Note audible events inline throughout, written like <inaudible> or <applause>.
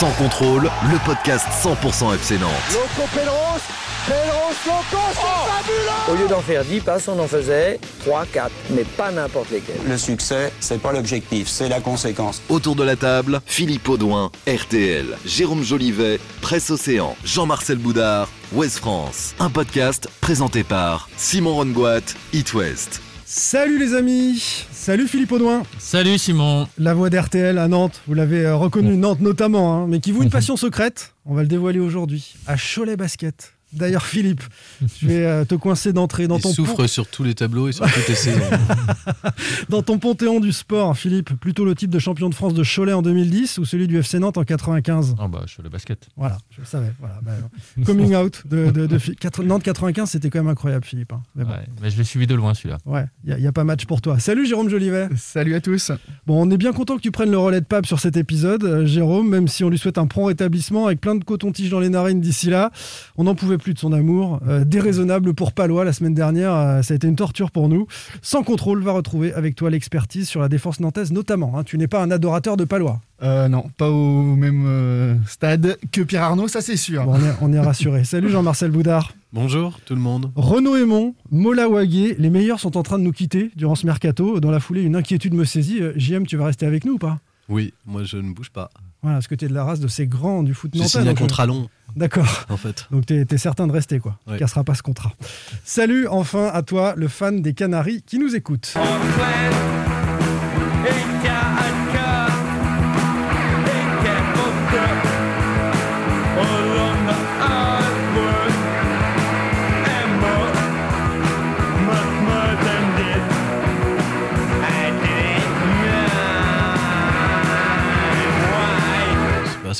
Sans contrôle, le podcast 100% FC Nantes. Loco Pedros, Pedros Loco, c'est fabuleux Au lieu d'en faire 10 passes, on en faisait 3, 4, mais pas n'importe lesquels. Le succès, c'est pas l'objectif, c'est la conséquence. Autour de la table, Philippe Audouin, RTL, Jérôme Jolivet, Presse Océan, Jean-Marcel Boudard, Ouest France. Un podcast présenté par Simon Rongoat, It West. Salut les amis, salut Philippe Audouin, Salut Simon. la voix d'RTL à Nantes, vous l'avez euh, reconnu, Nantes notamment, hein, mais qui vous une passion secrète, on va le dévoiler aujourd'hui, à Cholet Basket. D'ailleurs Philippe, je vais euh, te coincer d'entrée dans Il ton, souffre pon- sur tous les tableaux et sur toutes les saisons. <laughs> dans ton panthéon du sport, Philippe, plutôt le titre de champion de France de Cholet en 2010 ou celui du FC Nantes en 95 Ah bah je suis le basket. Voilà, je le savais. Voilà, bah, coming out de, de, de quatre- Nantes 95, c'était quand même incroyable Philippe. hein. Mais bon, Ouais, mais je l'ai suivi de loin celui-là. ouais, il n'y a, pas match pour toi. Salut Jérôme Jolivet. Salut à tous. Bon, on est bien content que tu prennes le relais de Pape sur cet épisode, euh, Jérôme, même si on lui souhaite un prompt rétablissement avec plein de coton-tige dans les narines d'ici là. On n'en pouvait plus de son amour. Euh, déraisonnable pour Palois la semaine dernière, euh, ça a été une torture pour nous. Sans contrôle, va retrouver avec toi l'expertise sur la défense nantaise notamment. hein. Tu n'es pas un adorateur de Palois. Euh, non, pas au même euh, stade que Pierre Arnaud, ça c'est sûr. Bon, on est, on est rassuré. <laughs> Salut Jean-Marcel Boudard. Bonjour tout le monde. Renaud Aymon, Mola Wagué, les meilleurs sont en train de nous quitter durant ce mercato. Dans la foulée, une inquiétude me saisit. JM, tu vas rester avec nous ou pas? Oui, moi je ne bouge pas. Voilà, parce que tu es de la race de ces grands du foot nantais. signé un euh, contrat long, D'accord. en fait. Donc t'es es certain de rester quoi. Ouais. Cassera pas ce contrat. Salut enfin à toi, le fan des Canaries qui nous écoute. C'est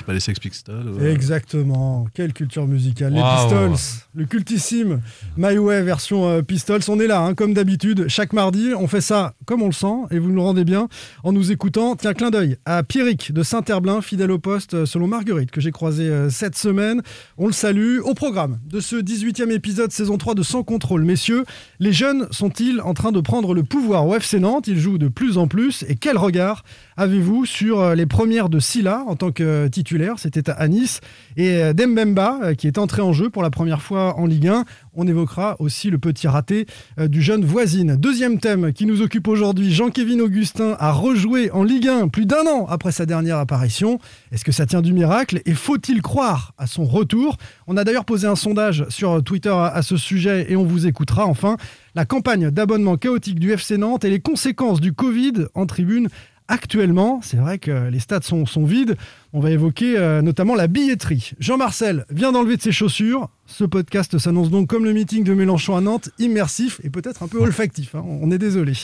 c'est pas les Sex Pistols. Exactement. Quelle culture musicale. Les. Pistols, le cultissime My Way version euh, Pistols. On est là, hein, comme d'habitude, chaque mardi. On fait ça comme on le sent et vous nous le rendez bien en nous écoutant. Tiens, clin d'œil à Pierrick de Saint-Herblain, fidèle au poste euh, selon Marguerite, que j'ai croisé euh, cette semaine. On le salue. Au programme de ce 18e épisode saison 3 de Sans contrôle, messieurs, les jeunes sont-ils en train de prendre le pouvoir au FC Nantes? Ils jouent de plus en plus. Et quel regard avez-vous sur euh, les premières de Silla en tant que euh, titulaire? C'était à Nice. Et euh, Dembemba, qui est entré en jeu pour la première fois en Ligue 1. On évoquera aussi le petit raté du jeune voisine. Deuxième thème qui nous occupe aujourd'hui, Jean-Kévin Augustin a rejoué en Ligue 1 plus d'un an après sa dernière apparition. Est-ce que ça tient du miracle? Et faut-il croire à son retour? On a d'ailleurs posé un sondage sur Twitter à ce sujet et on vous écoutera. Enfin, la campagne d'abonnement chaotique du FC Nantes et les conséquences du Covid en tribune actuellement. C'est vrai que les stades sont, sont vides. On va évoquer euh, notamment la billetterie. Jean-Marcel vient d'enlever de ses chaussures. Ce podcast s'annonce donc comme le meeting de Mélenchon à Nantes, immersif et peut-être un peu olfactif. hein. On est désolé.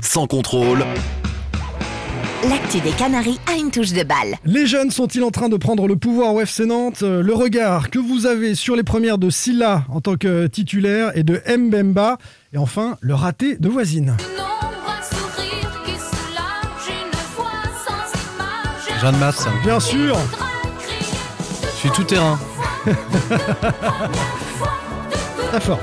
Sans contrôle, L'actu des Canaries a une touche de balle. Les jeunes sont-ils en train de prendre le pouvoir au FC Nantes? Euh, Le regard que vous avez sur les premières de Silla en tant que titulaire et de Mbemba. Et enfin, le raté de voisine. Jeanne Masse, hein. Bien sûr je suis tout terrain. <laughs> Très fort.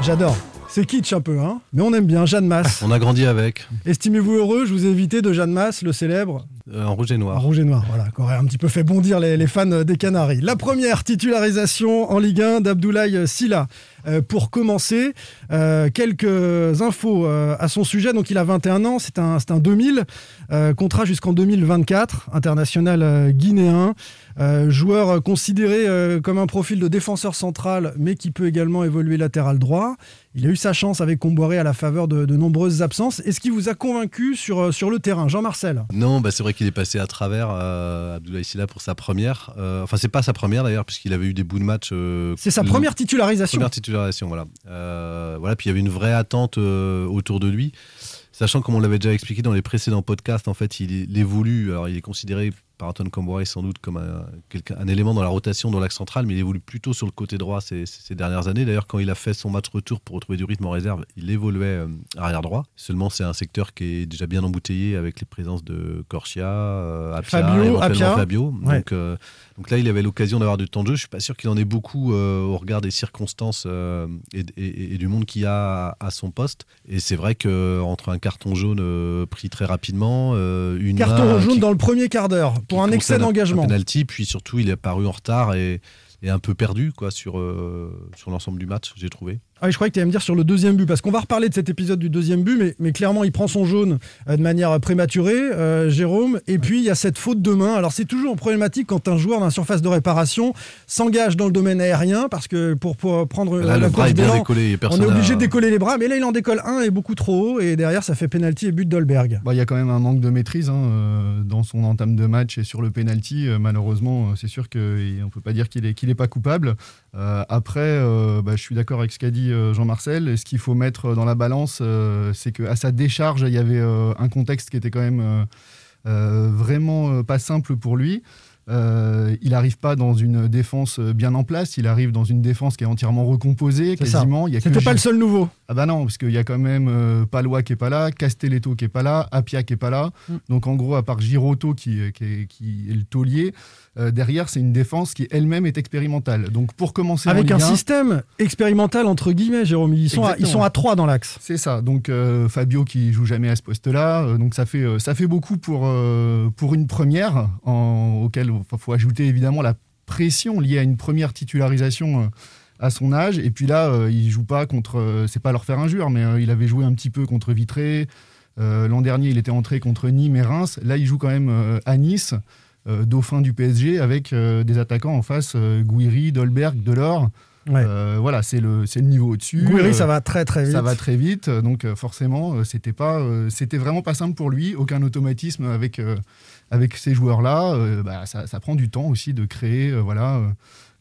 J'adore. C'est kitsch un peu, hein mais on aime bien. Jeanne Masse. On a grandi avec, Estimez-vous heureux Je vous ai évité de Jeanne Masse, le célèbre euh, en rouge et en noir. rouge et noir, voilà, qui aurait un petit peu fait bondir les, les fans des Canaries. La première titularisation en Ligue 1 d'Abdoulaye Silla. Euh, pour commencer, euh, quelques infos à son sujet. Donc, il a 21 ans, c'est un, un 2000, euh, contrat jusqu'en 2024, international guinéen, euh, joueur considéré euh, comme un profil de défenseur central, mais qui peut également évoluer latéral droit. Il a eu sa chance avec Comboiré à la faveur de, de nombreuses absences. Est-ce qui vous a convaincu sur, euh, sur le terrain Jean-Marcel? Non, bah, c'est vrai qu'il est passé à travers euh, Abdoulaye Sylla pour sa première. Enfin, c'est pas sa première d'ailleurs, puisqu'il avait eu des bouts de match. C'est sa première titularisation. Première titularisation, voilà. Voilà, puis il y avait une vraie attente autour de lui. Sachant, comme on l'avait déjà expliqué dans les précédents podcasts, en fait, il, est- il évolue. Alors, il est considéré par Antoine Camboire sans doute comme un, élément dans la rotation dans l'axe central, mais il évolue plutôt sur le côté droit ces, ces dernières années. D'ailleurs, quand il a fait son match retour pour retrouver du rythme en réserve, il évoluait euh, arrière droit. Seulement, c'est un secteur qui est déjà bien embouteillé avec les présences de Corchia, euh, Fabio. Fabio. Ouais. Donc, euh, donc là, il avait l'occasion d'avoir du temps de jeu. Je suis pas sûr qu'il en ait beaucoup euh, au regard des circonstances euh, et, et- et du monde qu'il y a à, son poste. Et c'est vrai que entre un carton jaune pris très rapidement, une Carton main jaune qui- dans le premier quart d'heure pour un excès d'engagement. Penalty, puis surtout, il est apparu en retard et, et un peu perdu quoi, sur, euh, sur l'ensemble du match, j'ai trouvé. Ah oui, je croyais que tu allais me dire sur le deuxième but, parce qu'on va reparler de cet épisode du deuxième but, mais, mais clairement, il prend son jaune euh, de manière prématurée, euh, Jérôme, et puis il y a cette faute de main. Alors c'est toujours problématique quand un joueur d'un surface de réparation s'engage dans le domaine aérien, parce que pour, pour prendre Là, la course on est obligé de décoller les bras, mais là il en décolle un et beaucoup trop haut, et derrière ça fait penalty et but d'Olberg. Bah, Il y a quand même un manque de maîtrise hein, euh, dans son entame de match et sur le penalty. euh, malheureusement, c'est sûr qu'on ne peut pas dire qu'il n'est pas coupable. Euh, après, euh, bah, je suis d'accord avec ce qu'a dit euh, Jean-Marcel. Et ce qu'il faut mettre dans la balance, euh, c'est qu'à sa décharge, il y avait euh, un contexte qui était quand même vraiment pas simple pour lui. Euh, il n'arrive pas dans une défense bien en place, il arrive dans une défense qui est entièrement recomposée, C'est ça. quasiment. Il y a que C'était pas le seul nouveau. Ah bah non, parce qu'il y a quand même euh, Palois qui est pas là, Castelletto qui est pas là, Apia qui est pas là. Mm. Donc en gros, à part Girotto qui, est- qui, est, qui est le taulier, euh, derrière c'est une défense qui elle-même est expérimentale. Donc pour commencer en Avec un Ligue 1, système expérimental, entre guillemets, Jérôme. Ils sont, à, ils Exactement. sont à 3 dans l'axe. c'est ça. Donc euh, Fabio qui joue jamais à ce poste-là, euh, donc ça fait euh, ça fait beaucoup pour euh, pour une première, en, auquel il faut ajouter évidemment la pression liée à une première titularisation. À son âge, et puis là, euh, il joue pas contre. euh, c'est pas leur faire injure, mais euh, il avait joué un petit peu contre Vitré. Euh, L'an dernier, il était entré contre Nîmes et Reims. Là, il joue quand même à Nice, dauphin du PSG, avec des attaquants en face, Gouiri, Dolberg, Delors. Ouais. Voilà, c'est le, le niveau au-dessus. Gouiri, ça va très très vite. ça va très vite, donc forcément, c'était pas, c'était vraiment pas simple pour lui. Aucun automatisme avec avec ces joueurs-là. Bah, ça, ça prend du temps aussi de créer, voilà,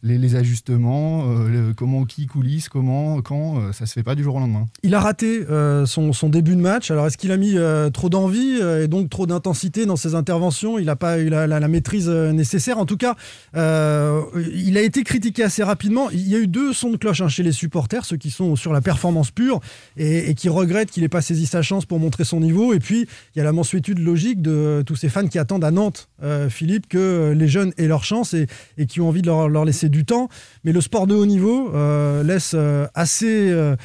les, ajustements, euh, comment qui coulisse, comment, quand. euh, ça se fait pas du jour au lendemain. Il a raté euh, son, son début de match. Alors, est-ce qu'il a mis euh, trop d'envie et donc trop d'intensité dans ses interventions? Il n'a pas eu la, maîtrise nécessaire. En tout cas, il a été critiqué assez rapidement. Il y a eu deux sons de cloche hein, chez les supporters, ceux qui sont sur la performance pure et, qui regrettent qu'il n'ait pas saisi sa chance pour montrer son niveau. Et puis, il y a la mensuétude logique de tous ces fans qui attendent à Nantes, Philippe, que les jeunes aient leur chance et, et qui ont envie de leur, leur laisser du temps. Mais le sport de haut niveau euh, laisse euh, assez euh,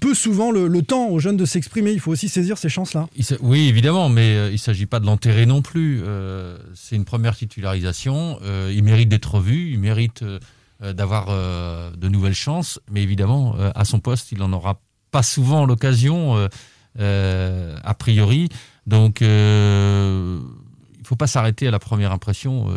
peu souvent le, temps aux jeunes de s'exprimer. Il faut aussi saisir ces chances-là. Oui, évidemment, mais il ne s'agit pas de l'enterrer non plus. C'est une première titularisation. il mérite d'être revu. Il mérite d'avoir de nouvelles chances. Mais évidemment, à son poste, il n'en aura pas souvent l'occasion, a priori. Donc, il ne faut pas s'arrêter à la première impression.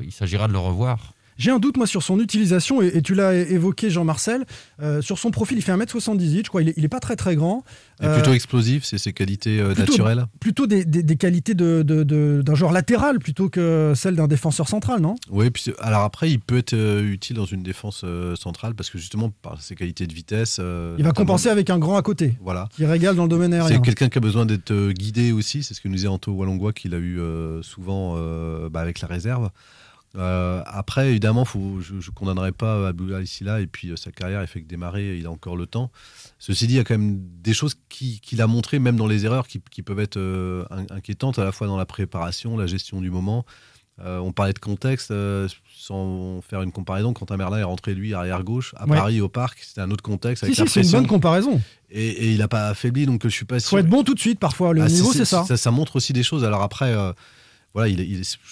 il s'agira de le revoir. J'ai un doute, moi, sur son utilisation, et, et tu l'as évoqué, Jean-Marcel. Euh, sur son profil, il fait 1m78, je crois. Il est, il est pas très, très grand. Il est Euh, plutôt explosif, c'est ses qualités euh, plutôt- naturelles. Plutôt des, des- des qualités de- de- de- d'un joueur latéral plutôt que celles d'un défenseur central, non? Oui, puis alors après, il peut être euh, utile dans une défense centrale parce que justement, par ses qualités de vitesse. Il va compenser avec un grand à côté, Voilà. qui régale dans le domaine aérien. C'est quelqu'un qui a besoin d'être guidé aussi, c'est ce que nous disait Anto Wallongois qu'il a eu souvent bah, avec la réserve. Euh, après, évidemment, faut, je ne condamnerai pas Abdoulaye Silla et puis euh, sa carrière, il fait que démarrer, il a encore le temps. Ceci dit, il y a quand même des choses qui- qu'il a montrées, même dans les erreurs, qui, qui peuvent être euh, in- inquiétantes, à la fois dans la préparation, la gestion du moment. On parlait de contexte, sans faire une comparaison, quand Merlin est rentré, lui, arrière-gauche, à Ouais. Paris, au parc, c'était un autre contexte. Si, Avec si, la c'est une bonne comparaison. et, et il n'a pas affaibli, donc je suis pas Il sûr. faut être bon tout de suite, parfois. Le Ah, niveau, c'est ça. ça. montre aussi des choses. Alors après, voilà,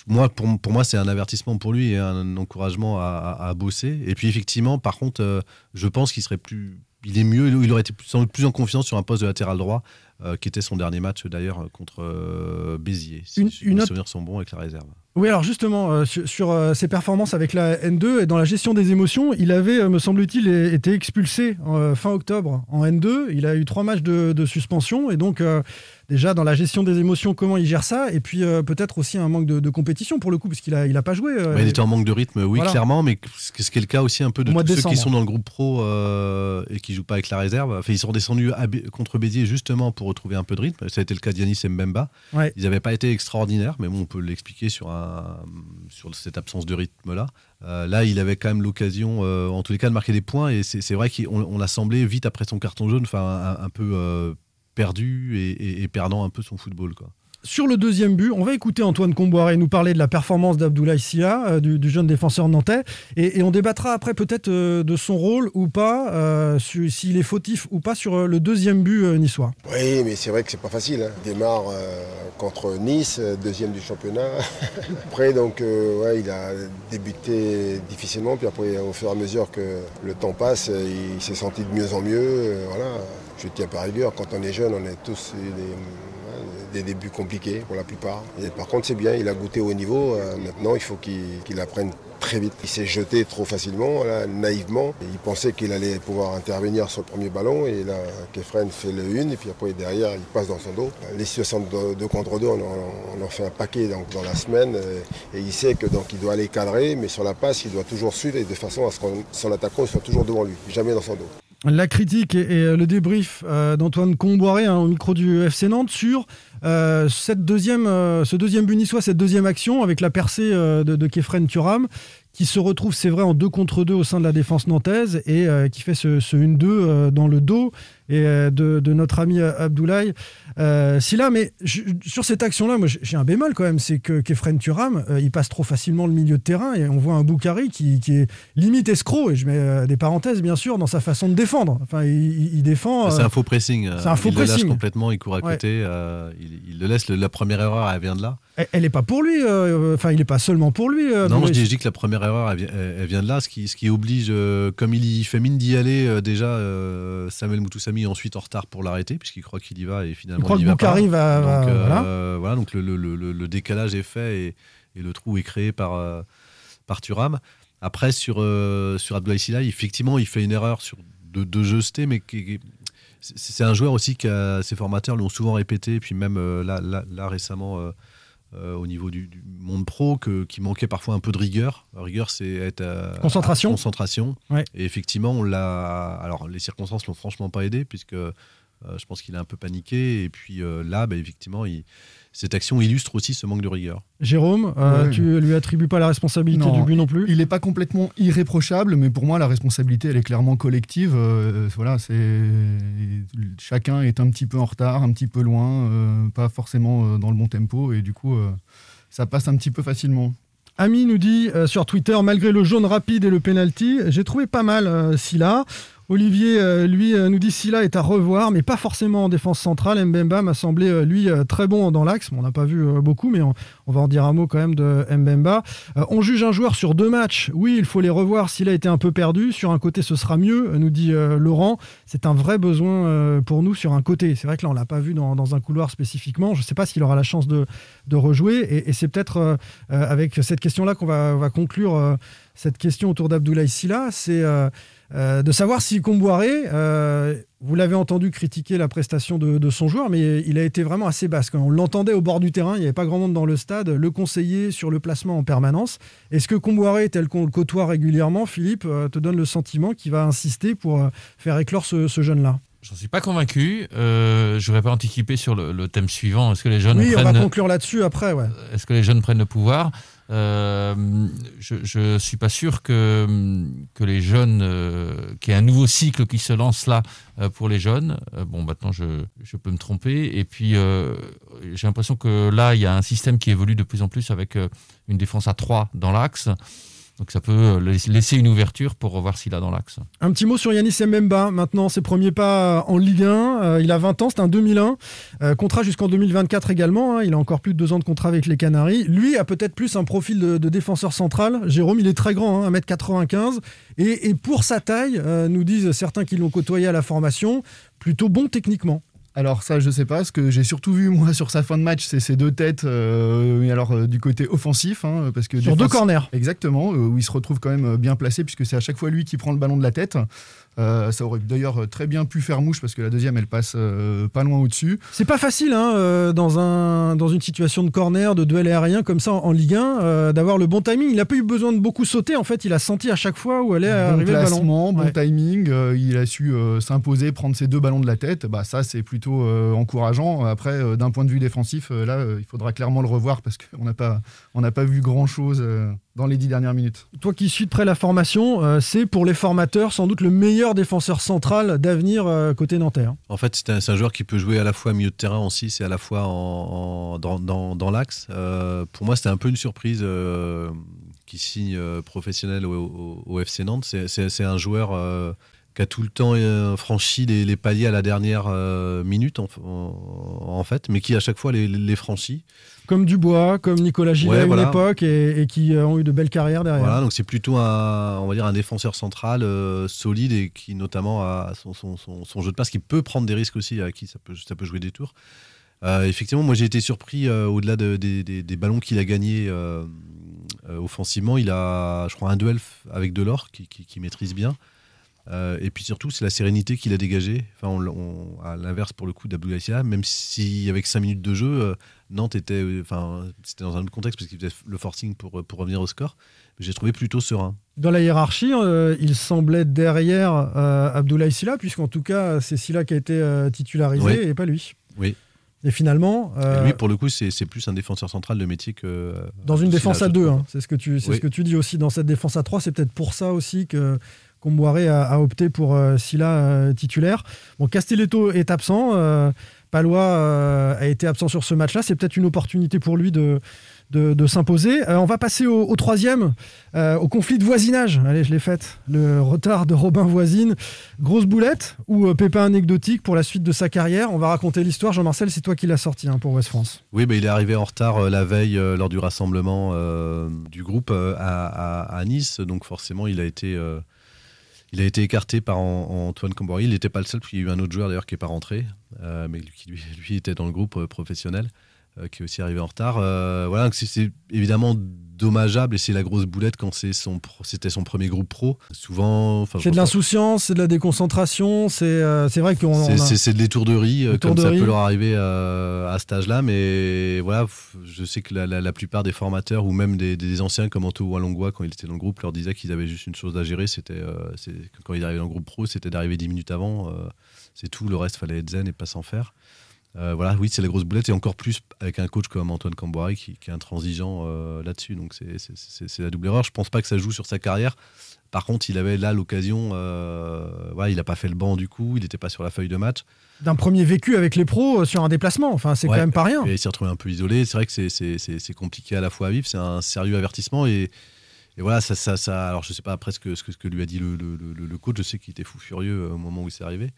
moi, pour, moi, c'est un avertissement pour lui et un encouragement à, bosser. Et puis effectivement, par contre, euh, je pense qu'il serait plus, il est mieux, il aurait été doute plus en confiance sur un poste de latéral droit, euh, qui était son dernier match d'ailleurs contre euh, Béziers. Si Une- si une mes autre- souvenirs sont bons avec la réserve. Oui, alors justement, euh, sur, sur, ses performances avec la N2 et dans la gestion des émotions, il avait, me semble-t-il, été expulsé fin octobre en N2. Il a eu trois matchs de, de suspension et donc déjà dans la gestion des émotions, comment il gère ça Et puis euh, peut-être aussi un manque de, de compétition pour le coup, parce qu'il a, il a pas joué. euh, il était en manque de rythme, oui, Voilà. clairement, mais ce qui est le cas aussi un peu de tous ceux qui sont dans le groupe pro euh, et qui jouent pas avec la réserve. Enfin, ils sont descendus à contre Béziers justement pour retrouver un peu de rythme. Ça a été le cas d'Yanis Mbemba. Ouais. Ils n'avaient pas été extraordinaires, mais bon, on peut l'expliquer sur un, sur cette absence de rythme-là. Euh, là, il avait quand même l'occasion, euh, en tous les cas, de marquer des points. Et c'est vrai qu'on on a semblé vite après son carton jaune, un, un, peu euh, perdu et, et, et, perdant un peu son football. Quoi. Sur le deuxième but, on va écouter Antoine Comboiré nous parler de la performance d'Abdoulaye Sia, euh, du, jeune défenseur nantais, et, on débattra après peut-être euh, de son rôle ou pas, euh, s'il est fautif ou pas sur le deuxième but niçois. Oui, mais c'est vrai que c'est pas facile. Hein. Il démarre contre Nice, deuxième du championnat. <laughs> après, donc, il a débuté difficilement, puis après, au fur et à mesure que le temps passe, il s'est senti de mieux en mieux. voilà. Je tiens par rigueur, quand on est jeune, on est tous des des débuts compliqués pour la plupart. Par contre, c'est bien, il a goûté au niveau. Euh, maintenant, il faut qu'il qu apprenne très vite. Il s'est jeté trop facilement, naïvement. Il pensait qu'il allait pouvoir intervenir sur le premier ballon. Et là, Kefren fait le une. Et puis après, derrière, il passe dans son dos. Les 62 contre 2, on en, fait un paquet dans la semaine. Et il sait que donc il doit aller cadrer. Mais sur la passe, il doit toujours suivre et de façon à ce que son attaquant soit toujours devant lui, jamais dans son dos. La critique et, et le débrief euh, d'Antoine Comboiré hein, au micro du FC Nantes sur euh, deuxième, euh, ce deuxième but niçois, cette deuxième action avec la percée euh, de, de Kefren Turam qui se retrouve, c'est vrai, en 2 contre 2 au sein de la défense nantaise et qui fait ce, ce 1-2 euh, dans le dos et, euh, de, de, notre ami Abdoulaye Silla. Mais je, sur cette action-là, moi j'ai un bémol quand même, c'est que Kefren Turam, il passe trop facilement le milieu de terrain et on voit un Boukari qui, qui est limite escroc, et je mets des parenthèses bien sûr, dans sa façon de défendre. Enfin, il, il défend. C'est un faux pressing. C'est un faux il pressing. Le lâche complètement, il court à côté, ouais. il, il, le laisse. Le, la première erreur, elle vient de là. Elle n'est pas pour lui, enfin, il n'est pas seulement pour lui. non, je dis, je dis, que la première erreur, elle vient, elle vient de là, ce qui, ce qui oblige, euh, comme il y fait mine d'y aller, euh, déjà euh, Samuel Moutoussami ensuite en retard pour l'arrêter, puisqu'il croit qu'il y va et finalement il, croit il que va donc, va, voilà. voilà. donc le, le, le, le, décalage est fait et, et, le trou est créé par, par Thuram. Après, sur, sur Abdoulaye Silla, effectivement, il fait une erreur sur de, de mais c'est un joueur aussi que ses formateurs l'ont souvent répété, et puis même là, là, là récemment euh, au niveau du, du, monde pro que, qui manquait parfois un peu de rigueur. La rigueur, c'est être à, concentration. À concentration. Ouais. Et effectivement, on l'a. Alors, les circonstances l'ont franchement pas aidé puisque euh, je pense qu'il a un peu paniqué. Et puis euh, là, bah, effectivement, il, cette action illustre aussi ce manque de rigueur. Jérôme, euh, ouais. tu lui attribues pas la responsabilité non, du but non plus Il n'est pas complètement irréprochable, mais pour moi, la responsabilité, elle est clairement collective. Euh, voilà, c'est chacun est un petit peu en retard, un petit peu loin, euh, pas forcément dans le bon tempo, et du coup, euh, ça passe un petit peu facilement. Ami nous dit euh, sur Twitter, malgré le jaune rapide et le penalty, j'ai trouvé pas mal euh, Silla. Olivier, euh, lui, nous dit Silla est à revoir, mais pas forcément en défense centrale. Mbemba m'a semblé, euh, lui, très bon dans l'axe. On n'a pas vu euh, beaucoup, mais on, va en dire un mot quand même de Mbemba. Euh, on juge un joueur sur deux matchs. Oui, il faut les revoir. Silla a été un peu perdu. Sur un côté, ce sera mieux, nous dit euh, Laurent. C'est un vrai besoin euh, pour nous sur un côté. C'est vrai que là, on l'a pas vu dans, un couloir spécifiquement. Je ne sais pas s'il aura la chance de, de rejouer. Et, et c'est peut-être euh, avec cette question-là qu'on va, va, conclure euh, cette question autour d'Abdoulaye Silla. C'est euh, de savoir si Comboiré, euh, vous l'avez entendu critiquer la prestation de, de, son joueur, mais il a été vraiment assez basse. Quand on l'entendait au bord du terrain, il n'y avait pas grand monde dans le stade, le conseiller sur le placement en permanence. Est-ce que Comboiré, tel qu'on le côtoie régulièrement, Philippe, euh, te donne le sentiment qu'il va insister pour faire éclore ce, ce jeune-là? J'en suis pas convaincu. Euh, je n'aurais pas anticipé sur le, le, thème suivant. Est-ce que les jeunes oui, prennent... on va conclure là-dessus après. Ouais. Est-ce que les jeunes prennent le pouvoir? Euh, je ne suis pas sûr que, que les jeunes, euh, qu'il y ait un nouveau cycle qui se lance là euh, pour les jeunes. Euh, bon, maintenant, je, je, peux me tromper. Et puis, euh, j'ai l'impression que là, il y a un système qui évolue de plus en plus avec une défense à 3 dans l'axe. Donc ça peut euh, laisser une ouverture pour revoir s'il a dans l'axe. Un petit mot sur Yanis Mbemba, maintenant ses premiers pas en Ligue 1. Euh, il a 20 ans, c'est un 2001. Euh, contrat jusqu'en 2024 également. Hein. Il a encore plus de deux ans de contrat avec les Canaries. Lui a peut-être plus un profil de, défenseur central. Jérôme, il est très grand, hein, 1m95. Et, et, pour sa taille, euh, nous disent certains qui l'ont côtoyé à la formation, plutôt bon techniquement. Alors ça, je sais pas. Ce que j'ai surtout vu <laughs> moi sur sa fin de match, c'est ces deux têtes. Euh, alors euh, du côté offensif, hein, parce que sur deux corners. Exactement, euh, où il se retrouve quand même bien placé, puisque c'est à chaque fois lui qui prend le ballon de la tête. Euh, ça aurait d'ailleurs très bien pu faire mouche parce que la deuxième elle passe euh, pas loin au-dessus. C'est pas facile hein, euh, dans, un, dans une situation de corner, de duel aérien comme ça en, en Ligue 1, euh, d'avoir le bon timing. Il n'a pas eu besoin de beaucoup sauter en fait, il a senti à chaque fois où allait bon arriver le ballon. Bon ouais. timing, il a su s'imposer, prendre ses deux ballons de la tête. Bah, ça c'est plutôt encourageant. Après, d'un point de vue défensif, là, il faudra clairement le revoir parce qu'on n'a pas, on n'a pas vu grand-chose dans les dix dernières minutes. Toi qui suis de près la formation, c'est pour les formateurs sans doute le meilleur défenseur central d'avenir côté nanterre. En fait, c'est un, joueur qui peut jouer à la fois milieu de terrain aussi, c'est à la fois en, dans, dans, l'axe. pour moi, c'était un peu une surprise qui signe professionnel au, au, FC Nantes. C'est un joueur qui a tout le temps euh, franchi les, paliers à la dernière euh, minute en, fait, mais qui à chaque fois les, franchit. Comme Dubois, comme Nicolas Gillet à une époque et, qui ont eu de belles carrières derrière. Voilà, donc c'est plutôt un, on va dire un défenseur central euh, solide et qui notamment a son, son, jeu de passe qui peut prendre des risques aussi, à qui ça peut, ça peut jouer des tours. effectivement, moi j'ai été surpris au-delà des, ballons qu'il a gagnés offensivement. Il a, je crois, un duel avec Delors qui, qui maîtrise bien. Euh, et puis surtout, c'est la sérénité qu'il a dégagée. Enfin, on, à l'inverse pour le coup d'Abdou même si avec 5 minutes de jeu, euh, Nantes était, euh, enfin, c'était dans un autre contexte parce qu'il faisait le forcing pour, pour revenir au score. J'ai trouvé plutôt serein. Dans la hiérarchie, il semblait derrière Abdoulaye Silla, puisqu'en tout cas, c'est Silla qui a été titularisé et pas lui. Oui. Et finalement. lui, pour le coup, c'est plus un défenseur central de métier que. Dans une défense à deux, hein. c'est ce, que tu, ce que tu dis aussi. Dans cette défense à trois, c'est peut-être pour ça aussi que Comboiré a, a, opté pour euh, Silla euh, titulaire. Bon, Castelletto est absent. Euh, Palois a été absent sur ce match-là. C'est peut-être une opportunité pour lui de, de, s'imposer. on va passer au, troisième, au conflit de voisinage. Allez, je l'ai faite. Le retard de Robin Voisine. Grosse boulette ou pépin anecdotique pour la suite de sa carrière? On va raconter l'histoire. Jean-Marcel, c'est toi qui l'as sorti hein, pour West France. Oui, bah, il est arrivé en retard la veille lors du rassemblement du groupe à, Nice. Donc forcément, il a été il a été écarté par Antoine Combory. Il n'était pas le seul, puis il y a eu un autre joueur d'ailleurs qui n'est pas rentré, euh, mais qui lui, était dans le groupe euh, professionnel. Euh, qui est aussi arrivé en retard. Voilà, c'est évidemment dommageable et c'est la grosse boulette quand c'est son c'était son premier groupe pro. Souvent, c'est de l'insouciance, c'est de la déconcentration, c'est euh, c'est vrai qu'on c'est de l'étourderie comme ça peut leur arriver à cet âge-là, mais voilà, je sais que la, plupart des formateurs ou même des, anciens comme Anto Walongwa quand il était dans le groupe leur disaient qu'ils avaient juste une chose à gérer, c'était quand ils arrivaient dans le groupe pro, c'était d'arriver 10 minutes avant, c'est tout, le reste fallait être zen et pas s'en faire. Euh, voilà, oui, c'est la grosse boulette et encore plus avec un coach comme Antoine Camboire qui, est intransigeant euh, là-dessus. Donc c'est la double erreur. Je pense pas que ça joue sur sa carrière. Par contre, il avait là l'occasion. Euh, il n'a pas fait le banc du coup. Il n'était pas sur la feuille de match. D'un premier vécu avec les pros sur un déplacement. Enfin, c'est quand même pas rien. il s'est retrouvé un peu isolé. C'est vrai que c'est compliqué à la fois à vivre. C'est un sérieux avertissement et. voilà, ça, ça, ça, alors je sais pas après ce que, ce que, lui a dit le, le, le coach, je sais qu'il était fou furieux au moment où c'est arrivé.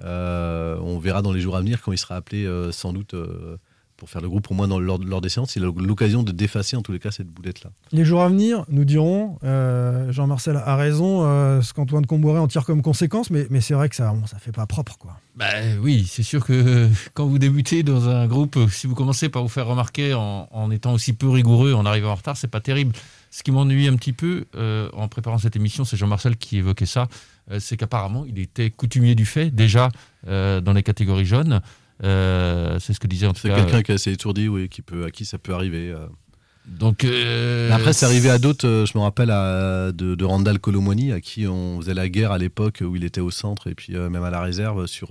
Euh, on verra dans les jours à venir quand il sera appelé euh, sans doute euh, pour faire le groupe, au moins dans, lors, lors des séances, il a l'occasion de défacer en tous les cas cette boulette-là. Les jours à venir nous diront, Jean-Marcel a raison, ce qu'Antoine Comboiré en tire comme conséquence, mais, mais c'est vrai que ça ne ça fait pas propre. quoi. Bah, oui, c'est sûr que <laughs> quand vous débutez dans un groupe, si vous commencez par vous faire remarquer en, en étant aussi peu rigoureux, en arrivant en retard, c'est pas terrible. Ce qui m'ennuie un petit peu en préparant cette émission, c'est Jean-Marcel qui évoquait ça. Euh, c'est qu'apparemment, il était coutumier du fait, déjà euh, dans les catégories jeunes. Euh, c'est ce que disait en tout cas. C'est quelqu'un qui est assez étourdi, oui, qui peut, à qui ça peut arriver. Donc après, c'est arrivé à d'autres. je me rappelle de, Randall Colomoni, à qui on faisait la guerre à l'époque où il était au centre et puis même à la réserve sur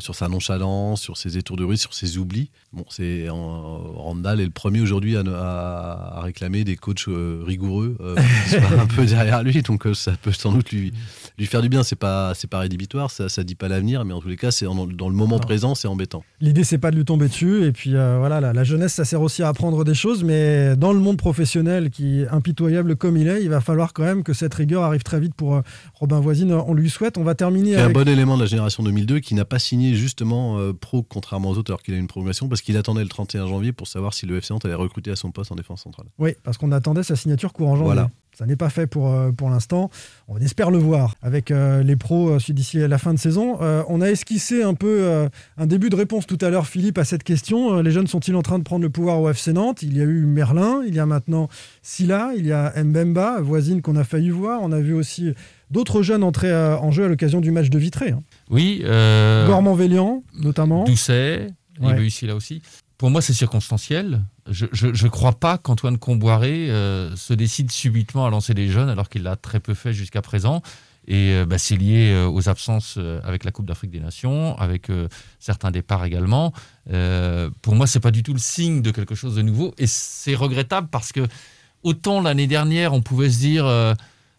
sur sa nonchalance, sur ses étourderies, sur ses oublis. Bon, c'est Randall est le premier aujourd'hui à, réclamer des coachs rigoureux <laughs> qui soient un peu derrière lui, donc ça peut sans doute lui lui faire du bien, c'est pas, c'est pas rédhibitoire, ça, ça dit pas l'avenir, mais en tous les cas, c'est dans le moment présent, c'est embêtant. L'idée, c'est pas de lui tomber dessus, et puis euh, voilà, la, jeunesse, ça sert aussi à apprendre des choses, mais dans le monde professionnel qui est impitoyable comme il est, il va falloir quand même que cette rigueur arrive très vite pour euh, Robin Voisine. On lui souhaite. On va terminer. avec... un bon élément de la génération 2002 qui n'a pas signé justement euh, pro, contrairement aux autres, alors qu'il a une prolongation, parce qu'il attendait le 31 janvier pour savoir si le FC Nantes allait recruter à son poste en défense centrale. Oui, parce qu'on attendait sa signature courant janvier. Voilà. Ça n'est pas fait pour, euh, pour l'instant. On espère le voir avec euh, les pros euh, d'ici la fin de saison. on a esquissé un peu un début de réponse tout à l'heure, Philippe, à cette question. les jeunes sont-ils en train de prendre le pouvoir au FC Nantes? Il y a eu Merlin, il y a maintenant Silla, il y a Mbemba, voisine qu'on a failli voir. On a vu aussi d'autres jeunes entrer en jeu à l'occasion du match de Vitré. Hein. Oui. Gormand-Vélian, notamment. Doucet, il y a eu Silla aussi. Pour moi, c'est circonstanciel. Je ne crois pas qu'Antoine Comboiré euh, se décide subitement à lancer des jeunes alors qu'il l'a très peu fait jusqu'à présent. Et bah, c'est lié aux absences avec la Coupe d'Afrique des Nations, avec certains départs également. pour moi, c'est pas du tout le signe de quelque chose de nouveau. Et c'est regrettable parce que autant l'année dernière, on pouvait se dire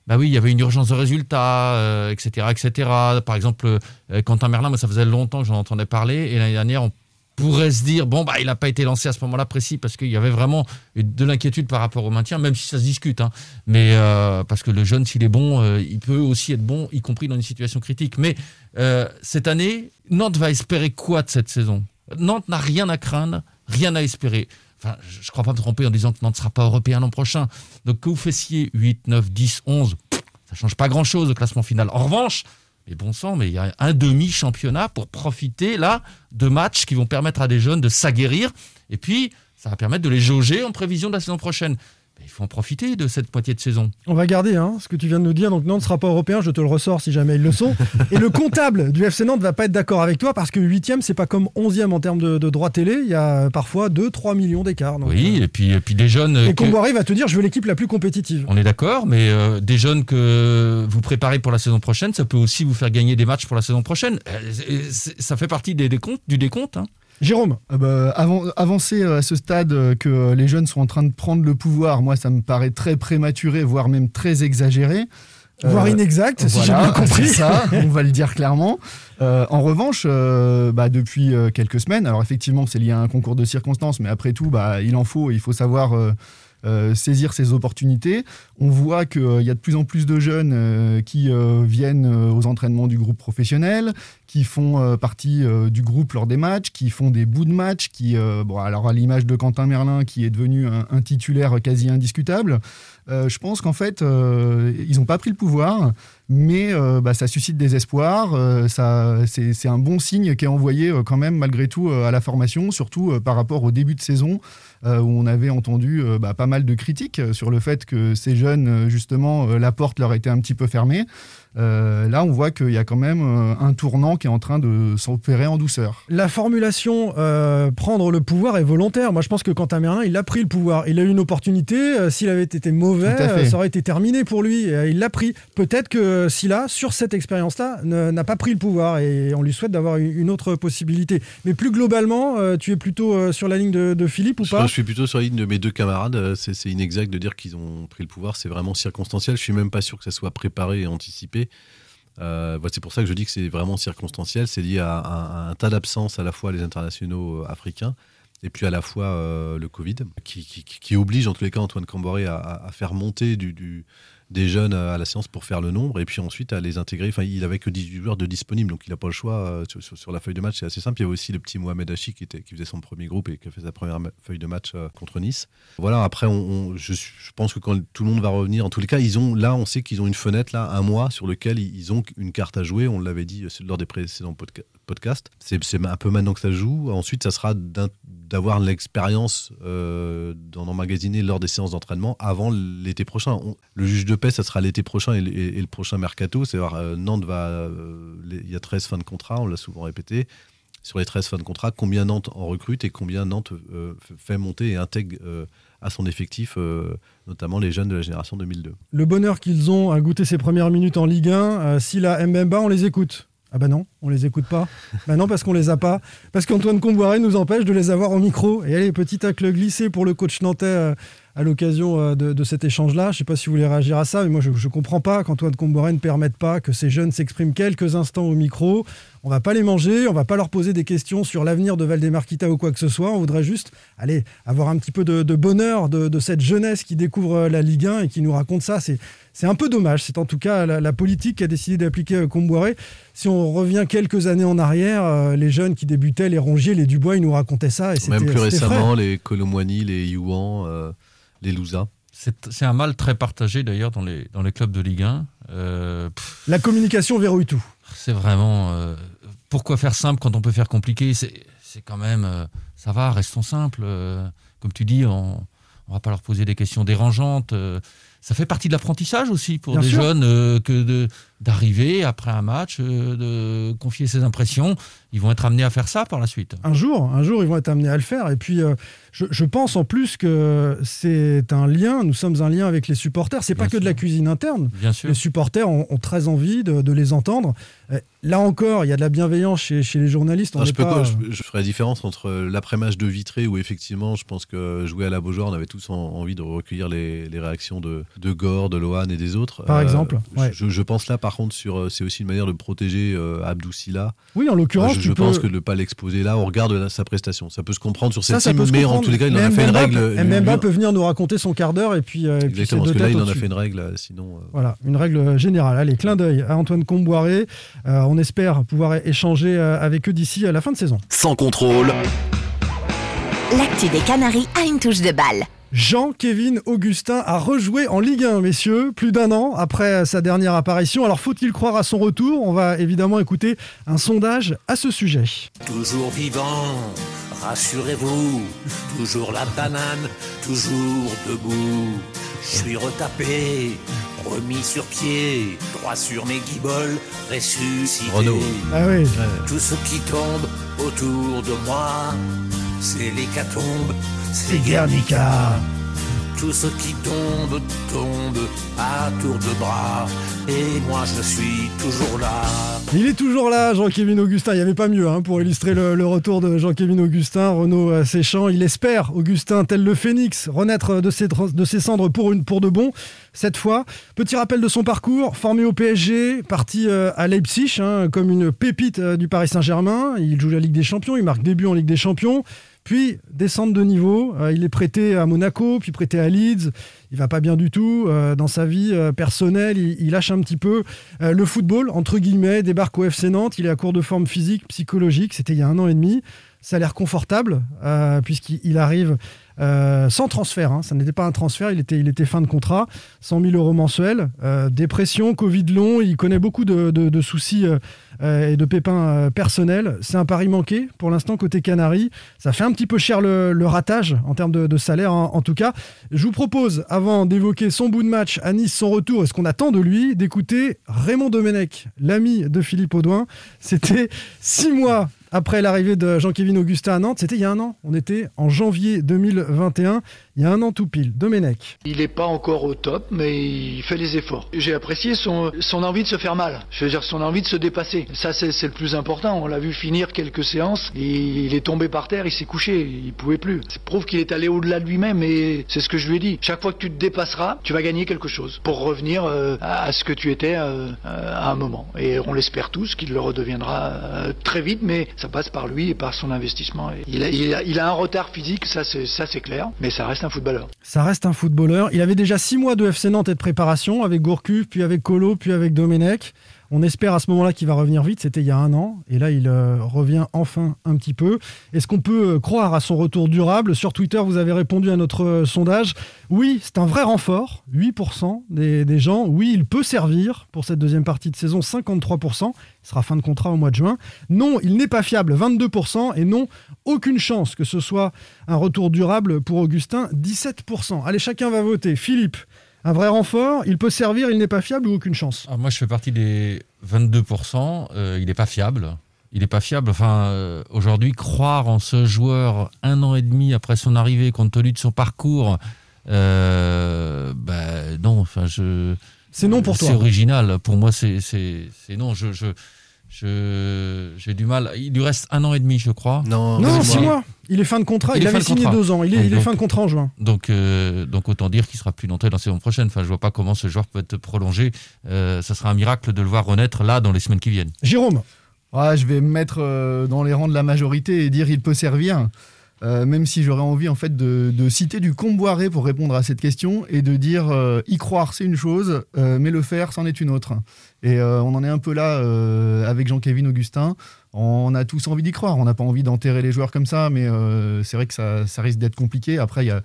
bah oui, il y avait une urgence de résultat, etc., etc. Par exemple, Quentin Merlin, moi, ça faisait longtemps que j'en entendais parler, et l'année dernière, on pourrait se dire bon bah il n'a pas été lancé à ce moment-là précis parce qu'il y avait vraiment de l'inquiétude par rapport au maintien même si ça se discute hein. mais euh, parce que le jeune s'il est bon euh, il peut aussi être bon y compris dans une situation critique. Mais euh, cette année Nantes va espérer quoi de cette saison? Nantes n'a rien à craindre rien à espérer. Enfin je ne crois pas me tromper en disant que Nantes ne sera pas européen l'an prochain. Donc que vous faissiez 8 9 10 11 ça change pas grand chose au classement final. En revanche mais bon sang, mais il y a un demi-championnat pour profiter là de matchs qui vont permettre à des jeunes de s'aguerrir. Et puis, ça va permettre de les jauger en prévision de la saison prochaine il faut en profiter de cette moitié de saison. On va garder hein, ce que tu viens de nous dire. Donc Nantes ne sera pas européen, je te le ressors si jamais ils le sont. <laughs> Et le comptable du FC Nantes ne va pas être d'accord avec toi parce que 8e, c'est pas comme 11e en termes de, droits télé. Il y a parfois 2-3 millions d'écart. Oui, euh, et puis, et puis des jeunes. Et Comboiré va te dire je veux l'équipe la plus compétitive. On est d'accord, mais euh, des jeunes que vous préparez pour la saison prochaine, ça peut aussi vous faire gagner des matchs pour la saison prochaine. Euh, ça fait partie des décomptes, du décompte. Hein. Jérôme euh, bah, avant, Avancer à ce stade euh, que les jeunes sont en train de prendre le pouvoir, moi ça me paraît très prématuré, voire même très exagéré. Voire euh, inexact, si j'ai bien compris. ça, <laughs> on va le dire clairement. en revanche, bah, depuis quelques semaines, alors effectivement c'est lié à un concours de circonstances, mais après tout, bah, il en faut, il faut savoir euh, saisir ces opportunités. On voit qu'il euh, y a de plus en plus de jeunes euh, qui viennent aux entraînements du groupe professionnel, qui font partie du groupe lors des matchs, qui font des bouts de match, qui, bon, alors à l'image de Quentin Merlin, qui est devenu un, titulaire quasi indiscutable. je pense qu'en fait, ils n'ont pas pris le pouvoir, mais bah, ça suscite des espoirs. c'est un bon signe qui est envoyé quand même malgré tout à la formation, surtout par rapport au début de saison euh, où on avait entendu euh, bah, pas mal de critiques sur le fait que ces jeunes, euh, justement, la porte leur était un petit peu fermée. Euh, là, on voit qu'il y a quand même euh, un tournant qui est en train de s'opérer en douceur. La formulation euh, prendre le pouvoir est volontaire. Moi, je pense que Quentin Merlin, il a pris le pouvoir. Il a eu une opportunité. S'il avait été mauvais, ça aurait été terminé pour lui. il l'a pris. Peut-être que Silla, sur cette expérience-là, n'a pas pris le pouvoir et on lui souhaite d'avoir une autre possibilité. Mais plus globalement, tu es plutôt sur la ligne de, Philippe ou pas Je suis plutôt sur la ligne de mes deux camarades. C'est inexact de dire qu'ils ont pris le pouvoir. C'est vraiment circonstanciel. Je suis même pas sûr que ça soit préparé et anticipé. Euh, c'est pour ça que je dis que c'est vraiment circonstanciel. C'est lié à, un tas d'absences, à la fois les internationaux euh, africains et puis à la fois euh, le Covid, qui, oblige en tous les cas Antoine Camboré à, faire monter du, des jeunes à la séance pour faire le nombre et puis ensuite à les intégrer. Enfin, il avait que 18 joueurs de disponibles, donc il n'a pas le choix euh, sur, la feuille de match. C'est assez simple. Il y avait aussi le petit Mohamed Hachi qui, était, qui faisait son premier groupe et qui a fait sa première feuille de match euh, contre Nice. Voilà, après, on, je, pense que quand tout le monde va revenir, en tous les cas, ils ont, là, on sait qu'ils ont une fenêtre, là, un mois, sur lequel ils ont une carte à jouer. On l'avait dit euh, lors des précédents podcasts. C'est un peu maintenant que ça joue. Ensuite, ça sera d'avoir l'expérience euh, d'en emmagasiner lors des séances d'entraînement avant l'été prochain. le juge de paix, ça sera l'été prochain et, le prochain mercato. C'est euh, Nantes va. Euh, il y a 13 fins de contrat, on l'a souvent répété. Sur les 13 fins de contrat, combien Nantes en recrute et combien Nantes fait monter et intègre à son effectif, notamment les jeunes de la génération 2002. Le bonheur qu'ils ont à goûter ces premières minutes en Ligue 1, si la Mbemba, on les écoute. Ah bah non, on les écoute pas. bah non, parce qu'on les a pas. Parce qu'Antoine Comboiré nous empêche de les avoir au micro. Et allez, petit tacle glissé pour le coach nantais euh, à l'occasion euh, de, cet échange-là. Je sais pas si vous voulez réagir à ça, mais moi je, ne comprends pas qu'Antoine Comboiré ne permette pas que ces jeunes s'expriment quelques instants au micro. On va pas les manger, on va pas leur poser des questions sur l'avenir de Valdemarquita ou quoi que ce soit. On voudrait juste, aller avoir un petit peu de, bonheur de, cette jeunesse qui découvre euh, la Ligue 1 et qui nous raconte ça. C'est un peu dommage. C'est en tout cas la, politique qui a décidé d'appliquer euh, Comboiré. Si on revient quelques années en arrière, les jeunes qui débutaient, les Rongier, les Dubois, ils nous racontaient ça. Et Même plus récemment, les Colomboigny, les Youan, euh, les Louza. C'est un mal très partagé d'ailleurs dans les, dans les clubs de Ligue 1. la communication verrouille tout. C'est vraiment. pourquoi faire simple quand on peut faire compliqué? C'est quand même. ça va, restons simples. comme tu dis, on ne va pas leur poser des questions dérangeantes ça fait partie de l'apprentissage aussi pour Bien des sûr. jeunes euh, que de d'arriver après un match, euh, de confier ses impressions. Ils vont être amenés à faire ça par la suite. Un jour, un jour, ils vont être amenés à le faire. Et puis, euh, je, je pense en plus que c'est un lien. Nous sommes un lien avec les supporters. C'est pas que de la cuisine interne. Bien sûr. Les supporters ont, ont très envie de, de les entendre. Euh, Là encore, il y a de la bienveillance chez, chez les journalistes. On Ah, je, peux pas- quoi, je, je ferai la différence entre l'après-match de Vitré, où effectivement, je pense que jouer à la Beaujoire, on avait tous en- envie de recueillir les, les réactions de, de Gore, de Lohan et des autres. Par exemple, je- ouais. Je, je pense là, par contre, sur, euh, c'est aussi une manière de protéger euh, Abdou Silla. Oui, en l'occurrence, je, tu je peux- pense que de ne pas l'exposer là, on regarde la- sa prestation. Ça peut se comprendre sur Ça, celle-ci, ça peut se mais en tous les cas, il en a fait une règle. Mbemba peut venir nous raconter son quart d'heure et puis, euh, et puis Exactement, parce deux que là, têtes il en a fait une règle, euh, sinon. euh, Voilà, une règle générale. Allez, clin d'œil à Antoine Comboiré. Euh, on espère pouvoir échanger euh, avec eux d'ici à la fin de saison. Sans contrôle. L'actu des Canaries a une touche de balle. Jean-Kévin Augustin a rejoué en Ligue 1, messieurs, plus d'un an après sa dernière apparition. Alors faut-il croire à son retour? On va évidemment écouter un sondage à ce sujet. Toujours vivant, rassurez-vous, toujours la banane, toujours debout. Je suis retapé, remis sur pied, droit sur mes guiboles, ressuscité. Renaud. Ah oui. Tout ce qui tombe autour de moi, c'est l'hécatombe, c'est Guernica. Tout ce qui tombe, tombe à tour de bras, et moi je suis toujours là. Il est toujours là, Jean-Kévin Augustin. Il n'y avait pas mieux hein, pour illustrer le, retour de Jean-Kévin Augustin. Renaud euh, Séchant, il espère, Augustin, tel le phénix, renaître de ses, de ses cendres pour, une, pour de bon. Cette fois, petit rappel de son parcours, formé au PSG, parti euh, à Leipzig, hein, comme une pépite euh, du Paris Saint-Germain. Il joue la Ligue des Champions, il marque début en Ligue des Champions. Puis descente de niveau, Euh, il est prêté à Monaco, puis prêté à Leeds. Il va pas bien du tout euh, dans sa vie euh, personnelle. Il, il lâche un petit peu le football entre guillemets. Débarque au FC Nantes. Il est à court de forme physique, psychologique. C'était il y a un an et demi. Ça a l'air confortable puisqu'il il arrive euh, sans transfert. hein. Ça n'était pas un transfert. Il était, fin de contrat, 100 000 euros mensuels. Euh, dépression, Covid long. Il connaît beaucoup de, soucis euh, et de pépins personnels. C'est un pari manqué pour l'instant côté Canaries. Ça fait un petit peu cher le, ratage en termes de, salaire en tout cas. Je vous propose, avant d'évoquer son bout de match à Nice, son retour et ce qu'on attend de lui, d'écouter Raymond Domenech, l'ami de Philippe Audouin. C'était six mois après l'arrivée de Jean-Kévin Augustin à Nantes. C'était il y a un an. On était en janvier 2021. Il y a un an tout pile. Domenech. Il n'est pas encore au top, mais il fait les efforts. J'ai apprécié son, son envie de se faire mal. Je veux dire, son envie de se dépasser. Ça, c'est le plus important. On l'a vu finir quelques séances. Il est tombé par terre, il s'est couché. Il pouvait plus. Ça prouve qu'il est allé au-delà de lui-même. Et c'est ce que je lui ai dit. Chaque fois que tu te dépasseras, tu vas gagner quelque chose pour revenir euh, à ce que tu étais euh, euh, à un moment. Et on l'espère tous qu'il le redeviendra très vite, mais ça passe par lui et par son investissement. Il, a, un retard physique, ça c'est ça, c'est clair, mais ça reste un footballeur. Ça reste un footballeur. Il avait déjà six mois de FC Nantes et de préparation avec Gourcuff, puis avec Colo, puis avec Domenech. On espère à ce moment-là qu'il va revenir vite. C'était il y a un an. Et là, il euh, revient enfin un petit peu. Est-ce qu'on peut euh, croire à son retour durable? Sur Twitter, vous avez répondu à notre euh, sondage. Oui, c'est un vrai renfort. 8% des, des gens. Oui, il peut servir pour cette deuxième partie de saison. 53%. Il sera fin de contrat au mois de juin. Non, il n'est pas fiable. 22%. Et non, aucune chance que ce soit un retour durable pour Augustin. 17%. Allez, chacun va voter. Philippe, un vrai renfort. Il peut servir. Il n'est pas fiable ou aucune chance Ah, moi, je fais partie des 22%. euh, il n'est pas fiable. Il n'est pas fiable. Enfin, euh, aujourd'hui, croire en ce joueur un an et demi après son arrivée, compte tenu de son parcours, euh, bah, non. Enfin, je. C'est non pour toi. C'est original. Pour moi, c'est non. Je je j'ai du mal. Il lui reste un an et demi, je crois. Non, Non, six mois. Il est fin de contrat. Il, avait signé contrat. deux ans. Il est, il est Donc- fin de contrat en juin. Donc, euh, donc autant dire qu'il sera plus nantais la saison prochaine. Enfin, je vois pas comment ce joueur peut être prolongé. Euh, ça sera un miracle de le voir renaître là dans les semaines qui viennent. Jérôme. Ah, je vais me mettre euh, dans les rangs de la majorité et dire il peut servir. Euh, même si j'aurais envie en fait de, citer du Comboiré pour répondre à cette question et de dire euh, y croire c'est une chose, euh, mais le faire c'en est une autre. Et on en est un peu là avec Jean-Kévin Augustin. On a tous envie d'y croire. On n'a pas envie d'enterrer les joueurs comme ça, mais c'est vrai que ça, ça risque d'être compliqué. Après, il y a,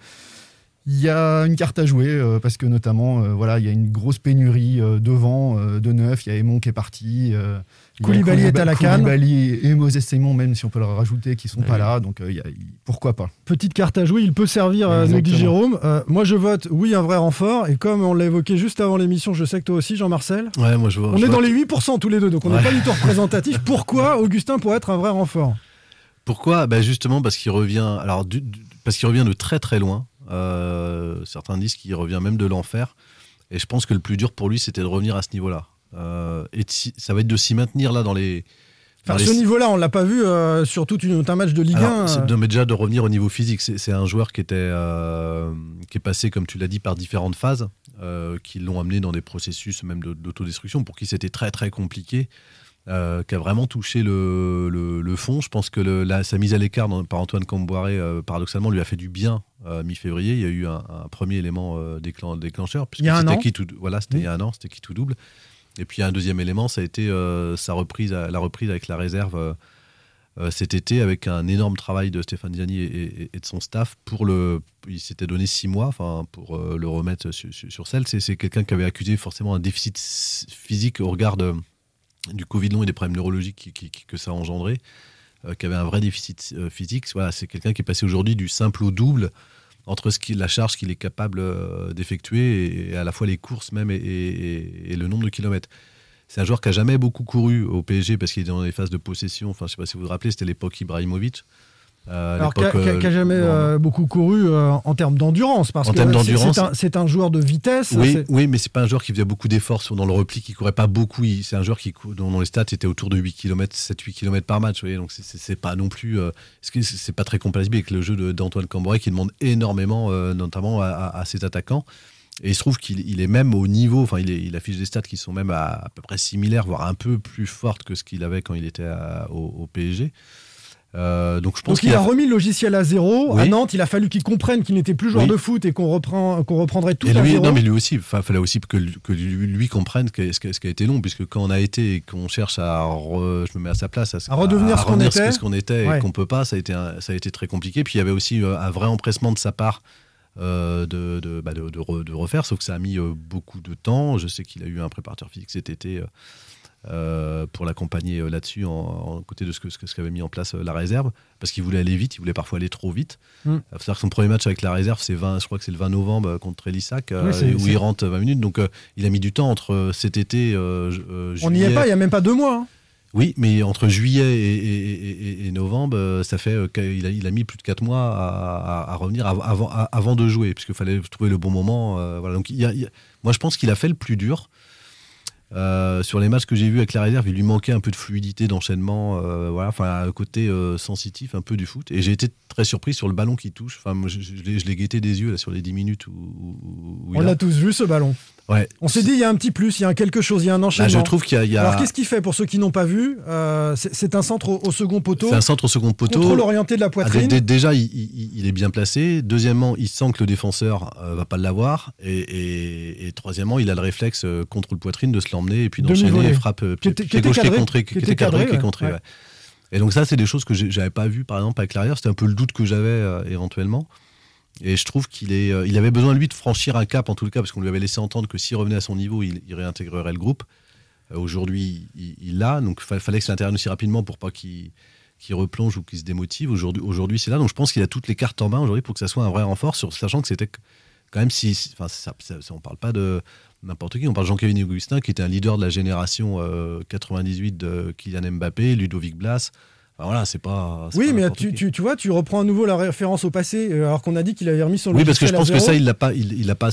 Il y a une carte à jouer parce que notamment, voilà, il y a une grosse pénurie devant, de neuf. Il y a Aymon qui est parti. Koulibaly est à la canne. Koulibaly et Moses Simon, même si on peut le rajouter, qui sont Oui. pas là. Donc euh, y a- pourquoi pas Petite carte à jouer, il peut servir, euh, nous dit. Jérôme. Euh, moi, je vote oui, un vrai renfort. Et comme on l'a évoqué juste avant l'émission, je sais que toi aussi, Jean-Marcel. Ouais, moi je vois. On je est vois dans que- les 8% tous les deux, donc on n'est Ouais. pas du tout <laughs> représentatif. Pourquoi Augustin pourrait être un vrai renfort? Pourquoi? Bah Justement parce qu'il revient, alors, du- du- parce qu'il revient de très très loin. Euh, certains disent qu'il revient même de l'enfer. Et je pense que le plus dur pour lui, c'était de revenir à ce niveau-là. Euh, et ça va être de s'y maintenir là dans les. Enfin, ce niveau-là, on l'a pas vu euh, sur tout une- un match de Ligue Alors, 1. c'est euh, mais déjà de revenir au niveau physique. C'est un joueur qui était euh, qui est passé, comme tu l'as dit, par différentes phases, euh, qui l'ont amené dans des processus même de- d'autodestruction, pour qui c'était très très compliqué, qui a vraiment touché le, le- le fond. Je pense que le- la- sa mise à l'écart par Antoine Camboiré, paradoxalement, lui a fait du bien mi-février. Il y a eu un, un premier élément déclen- déclencheur. puisque c'était qui tout- voilà, c'était il y a un an, c'était qui tout double. Et puis un deuxième élément, ça a été euh, sa reprise, la reprise avec la réserve euh, euh, cet été avec un énorme travail de Stéphane Ziani et, de son staff pour le. Il s'était donné six mois, enfin pour le remettre sur, sur. C'est, quelqu'un qui avait accusé forcément un déficit physique au regard du Covid long et des problèmes neurologiques que ça a engendré, qui avait un vrai déficit physique. Voilà, c'est quelqu'un qui est passé aujourd'hui du simple au double entre ce qui, la charge qu'il est capable euh, d'effectuer et, à la fois les courses même et le nombre de kilomètres. C'est un joueur qui a jamais beaucoup couru au PSG parce qu'il est dans les phases de possession. Enfin, je sais pas si vous vous rappelez, c'était l'époque Ibrahimovic. Euh, Alors, qui a, l'époque, qui a- qui a euh, jamais non. euh, beaucoup couru euh, en termes d'endurance, parce En que termes c'est- d'endurance. c'est un, joueur de vitesse. Oui, oui, mais c'est pas un joueur qui faisait beaucoup d'efforts dans le repli, qui courait pas beaucoup. C'est un joueur qui, dont les stats étaient autour de 8 km, 7-8 km par match. vous voyez, donc c'est- pas non plus. euh, c'est pas très compatible avec le jeu d'Antoine Cambrai qui demande énormément, euh, notamment à, à- à ses attaquants. Et il se trouve qu'il il est même au niveau, enfin, il, est- il affiche des stats qui sont même à, à peu près similaires, voire un peu plus fortes que ce qu'il avait quand il était au PSG. Euh, donc je pense Donc il qu'il a remis le logiciel à zéro. Oui. À Nantes, il a fallu qu'il comprenne qu'il n'était plus joueur Oui. de foot et qu'on reprend, qu'on reprendrait tout Et à lui, zéro. non, mais lui aussi, il fallait aussi que, que lui, lui comprenne ce, qui a- été long, puisque quand on a été et qu'on cherche à, re- je me mets à sa place, À redevenir ce qu'on était. ce qu'on était Ouais. et qu'on peut pas, ça a été, un- ça a été très compliqué. Puis il y avait aussi euh, un vrai empressement de sa part euh, de, de, bah, de, de re- de refaire, sauf que ça a mis beaucoup de temps. Je sais qu'il a eu un préparateur physique cet été. Euh, pour l'accompagner euh, là-dessus, en, en côté de ce que ce que- qu'avait mis en place euh, la réserve, parce qu'il voulait aller vite, il voulait parfois aller trop vite. Mm. Il faut savoir que son premier match avec la réserve, c'est 20, je crois que c'est le 20 novembre contre Elissac, Oui, où il rentre 20 minutes. Donc il a mis du temps entre cet été, On n'y est pas, il n'y a même pas deux mois. hein. Oui, mais entre juillet et, et- et- et- et novembre, ça fait qu'il a, il a mis plus de 4 mois à, à- à revenir av- avant, de jouer, puisqu'il fallait trouver le bon moment. euh, voilà. Donc, il a- il moi, je pense qu'il a fait le plus dur. Euh, sur les matchs que j'ai vus avec la réserve, il lui manquait un peu de fluidité d'enchaînement, euh, voilà, enfin un côté euh, sensitif un peu du foot. Et j'ai été très surpris sur le ballon qui touche. Enfin, moi, je, je l'ai- guetté des yeux là, sur les 10 minutes où, où- où On l'a tous vu ce ballon. Ouais. On s'est dit, il y a un petit plus, il y a un quelque chose, il y a un Bah, enchaînement. je trouve qu'il y a, il y a- Alors qu'est-ce qu'il fait pour ceux qui n'ont pas vu Euh, c'est, un centre au, au second poteau. C'est un centre au second poteau. Contrôle orienté de la Ah, poitrine. dé- dé- déjà, il, il- il est bien placé. Deuxièmement, il sent que le défenseur euh, va pas l'avoir. Et, et- et troisièmement, il a le réflexe euh, contre le poitrine de se l'emmener et puis d'enchaîner Demi-volée. et frappe euh, Qui pied, était- pied qui était gauche qui est contré, qui était cadré, qui est contré. Ouais. ouais. Et donc ça, c'est des choses que j'avais pas vues par exemple avec l'arrière. C'était un peu le doute que j'avais éventuellement. Et je trouve qu'il est, euh, il avait besoin lui de franchir un cap en tout cas parce qu'on lui avait laissé entendre que s'il revenait à son niveau, il, réintégrerait le groupe. Euh, Aujourd'hui, il l'a, donc il fallait que ça intervienne aussi rapidement pour pas qu'il replonge ou qu'il se démotive. Aujourd'hui, aujourd'hui c'est là, donc je pense qu'il a toutes les cartes en main aujourd'hui pour que ça soit un vrai renfort, sachant que c'était quand même si, enfin, ça, ça- on parle pas de n'importe qui, on parle de Jean-Kévin Augustin qui était un leader de la génération euh, 98 de Kylian Mbappé, Ludovic Blas. Enfin, voilà, c'est pas. c'est Oui, pas mais tu, tu, tu vois, tu reprends à nouveau la référence au passé, euh, alors qu'on a dit qu'il avait remis son Oui, parce que je pense que ça, il l'a pas, il, il a pas,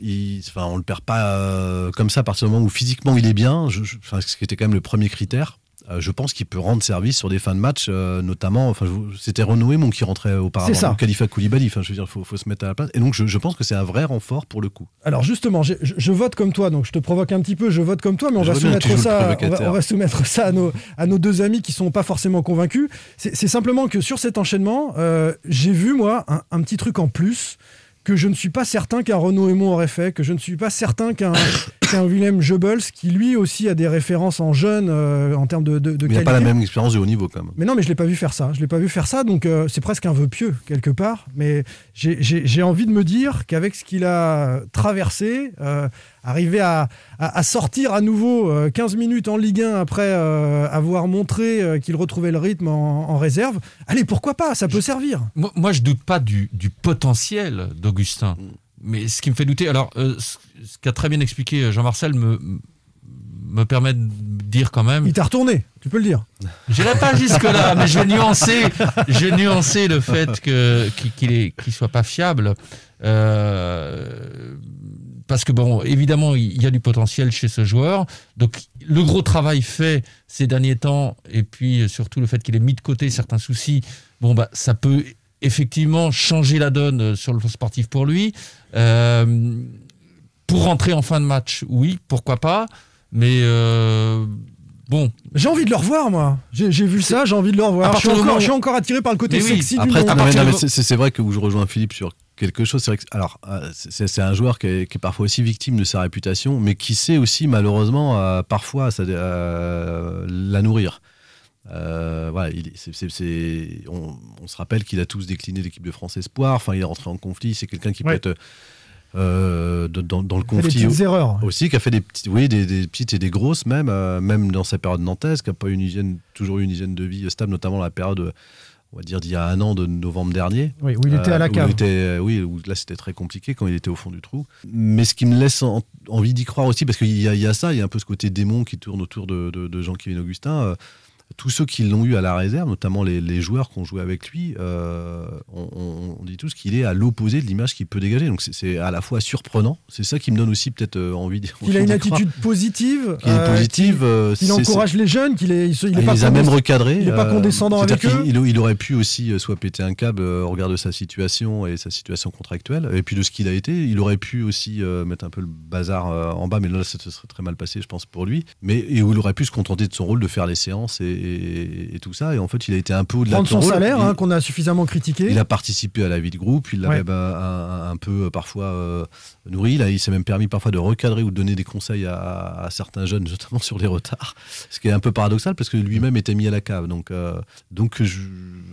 il- enfin, on le perd pas euh, comme ça à partir du moment où physiquement il est bien. Je, je- enfin, ce qui était quand même le premier critère. Euh, je pense qu'il peut rendre service sur des fins de match, euh, notamment. Enfin, c'était Renaud mon qui rentrait auparavant. C'est ça. Khalifa Koulibaly. Enfin, je veux dire, faut, faut se mettre à la place. Et donc, je, je pense que c'est un vrai renfort pour le coup. Alors justement, je, je vote comme toi, donc je te provoque un petit peu, je vote comme toi, mais on va soumettre ça, on va, provocateur. on va soumettre ça à nos, à nos deux amis qui sont pas forcément convaincus. C'est simplement que sur cet enchaînement, euh, j'ai vu moi un, un petit truc en plus que je ne suis pas certain qu'un Renaud Aymon aurait fait, que je ne suis pas certain qu'un <coughs> qu'un Willem Goebbels qui lui aussi a des références en jeune euh, en termes de, de, de Mais il n'a pas la même expérience de haut niveau quand même. Mais non, mais je l'ai pas vu faire ça. Je l'ai pas vu faire ça, donc euh, c'est presque un vœu pieux quelque part. Mais j'ai- envie de me dire qu'avec ce qu'il a traversé, euh, arriver à, à- à sortir à nouveau euh, 15 minutes en Ligue 1 après euh, avoir montré euh, qu'il retrouvait le rythme en, en réserve, allez, pourquoi pas? Ça peut servir. Moi, moi, je doute pas du, du potentiel d'Augustin. Mais ce qui me fait douter, alors, euh, ce, qu'a très bien expliqué euh, Jean-Marcel me, me permet de dire quand même. Il t'a retourné, tu peux le dire. J'irai pas jusque-là, mais je vais nuancer, je vais nuancer le fait que, qu'il, qu'il soit pas fiable. Euh, parce que bon, évidemment, il y a du potentiel chez ce joueur. Donc, le gros travail fait ces derniers temps, et puis surtout le fait qu'il ait mis de côté certains soucis, bon, bah, ça peut effectivement changer la donne sur le plan sportif pour lui. Euh, pour rentrer en fin de match, oui, pourquoi pas. Mais euh, bon. J'ai envie de le revoir, moi. J'ai vu ça, j'ai envie de le revoir. Je suis, encore, où- je suis encore attiré par le côté Mais oui, sexy Après, du c'est vrai que où je rejoins Philippe sur quelque chose. C'est vrai que, alors, euh, c'est un joueur qui est, qui est parfois aussi victime de sa réputation, mais qui sait aussi malheureusement euh, parfois ça- euh, la nourrir. Euh, voilà, il est- on, on se rappelle qu'il a tous décliné l'équipe de France Espoir. Enfin, il est rentré en conflit. C'est quelqu'un qui Ouais. peut être euh, dans, dans le des conflit petites erreurs. aussi, qui a fait des petites, oui, des, des petites et des grosses même, euh, même dans sa période nantaise, qui n'a pas eu une hygiène, toujours eu une hygiène de vie stable, notamment la période, on va dire d'il y a un an, de novembre dernier. Oui, où il était à la où cave. était- oui, où là c'était très compliqué quand il était au fond du trou. Mais ce qui me laisse en- envie d'y croire aussi, parce qu'il y, a- il y a ça, il y a un peu ce côté démon qui tourne autour de, de, de Jean-Kévin Augustin. Tous ceux qui l'ont eu à la réserve, notamment les, les joueurs qui ont joué avec lui, euh, on, dit tous qu'il est à l'opposé de l'image qu'il peut dégager. Donc c'est- à la fois surprenant, c'est ça qui me donne aussi peut-être euh, envie d'y Qu'il a <laughs> une attitude positive. Qu'il est euh, positive, qu'il- euh, encourage les jeunes, qu'il est, il, il est il pas les a même recadrés. Il est pas condescendant avec eux. Il, il aurait pu aussi soit péter un câble au regard de sa situation et sa situation contractuelle, et puis de ce qu'il a été. Il aurait pu aussi mettre un peu le bazar en bas, mais là, ça se serait très mal passé, je pense, pour lui. Mais et où il aurait pu se contenter de son rôle de faire les séances et, et- et tout ça. Et en fait, il a été un peu au-delà de son salaire, hein, qu'on a suffisamment critiqué. il a participé à la vie de groupe, il l'a Ouais. même un, un- un peu euh, parfois euh, nourri. Là, il s'est même permis parfois de recadrer ou de donner des conseils à, à certains jeunes, notamment <laughs> sur les retards. Ce qui est un peu paradoxal parce que lui-même était mis à la cave. Donc, euh, donc je,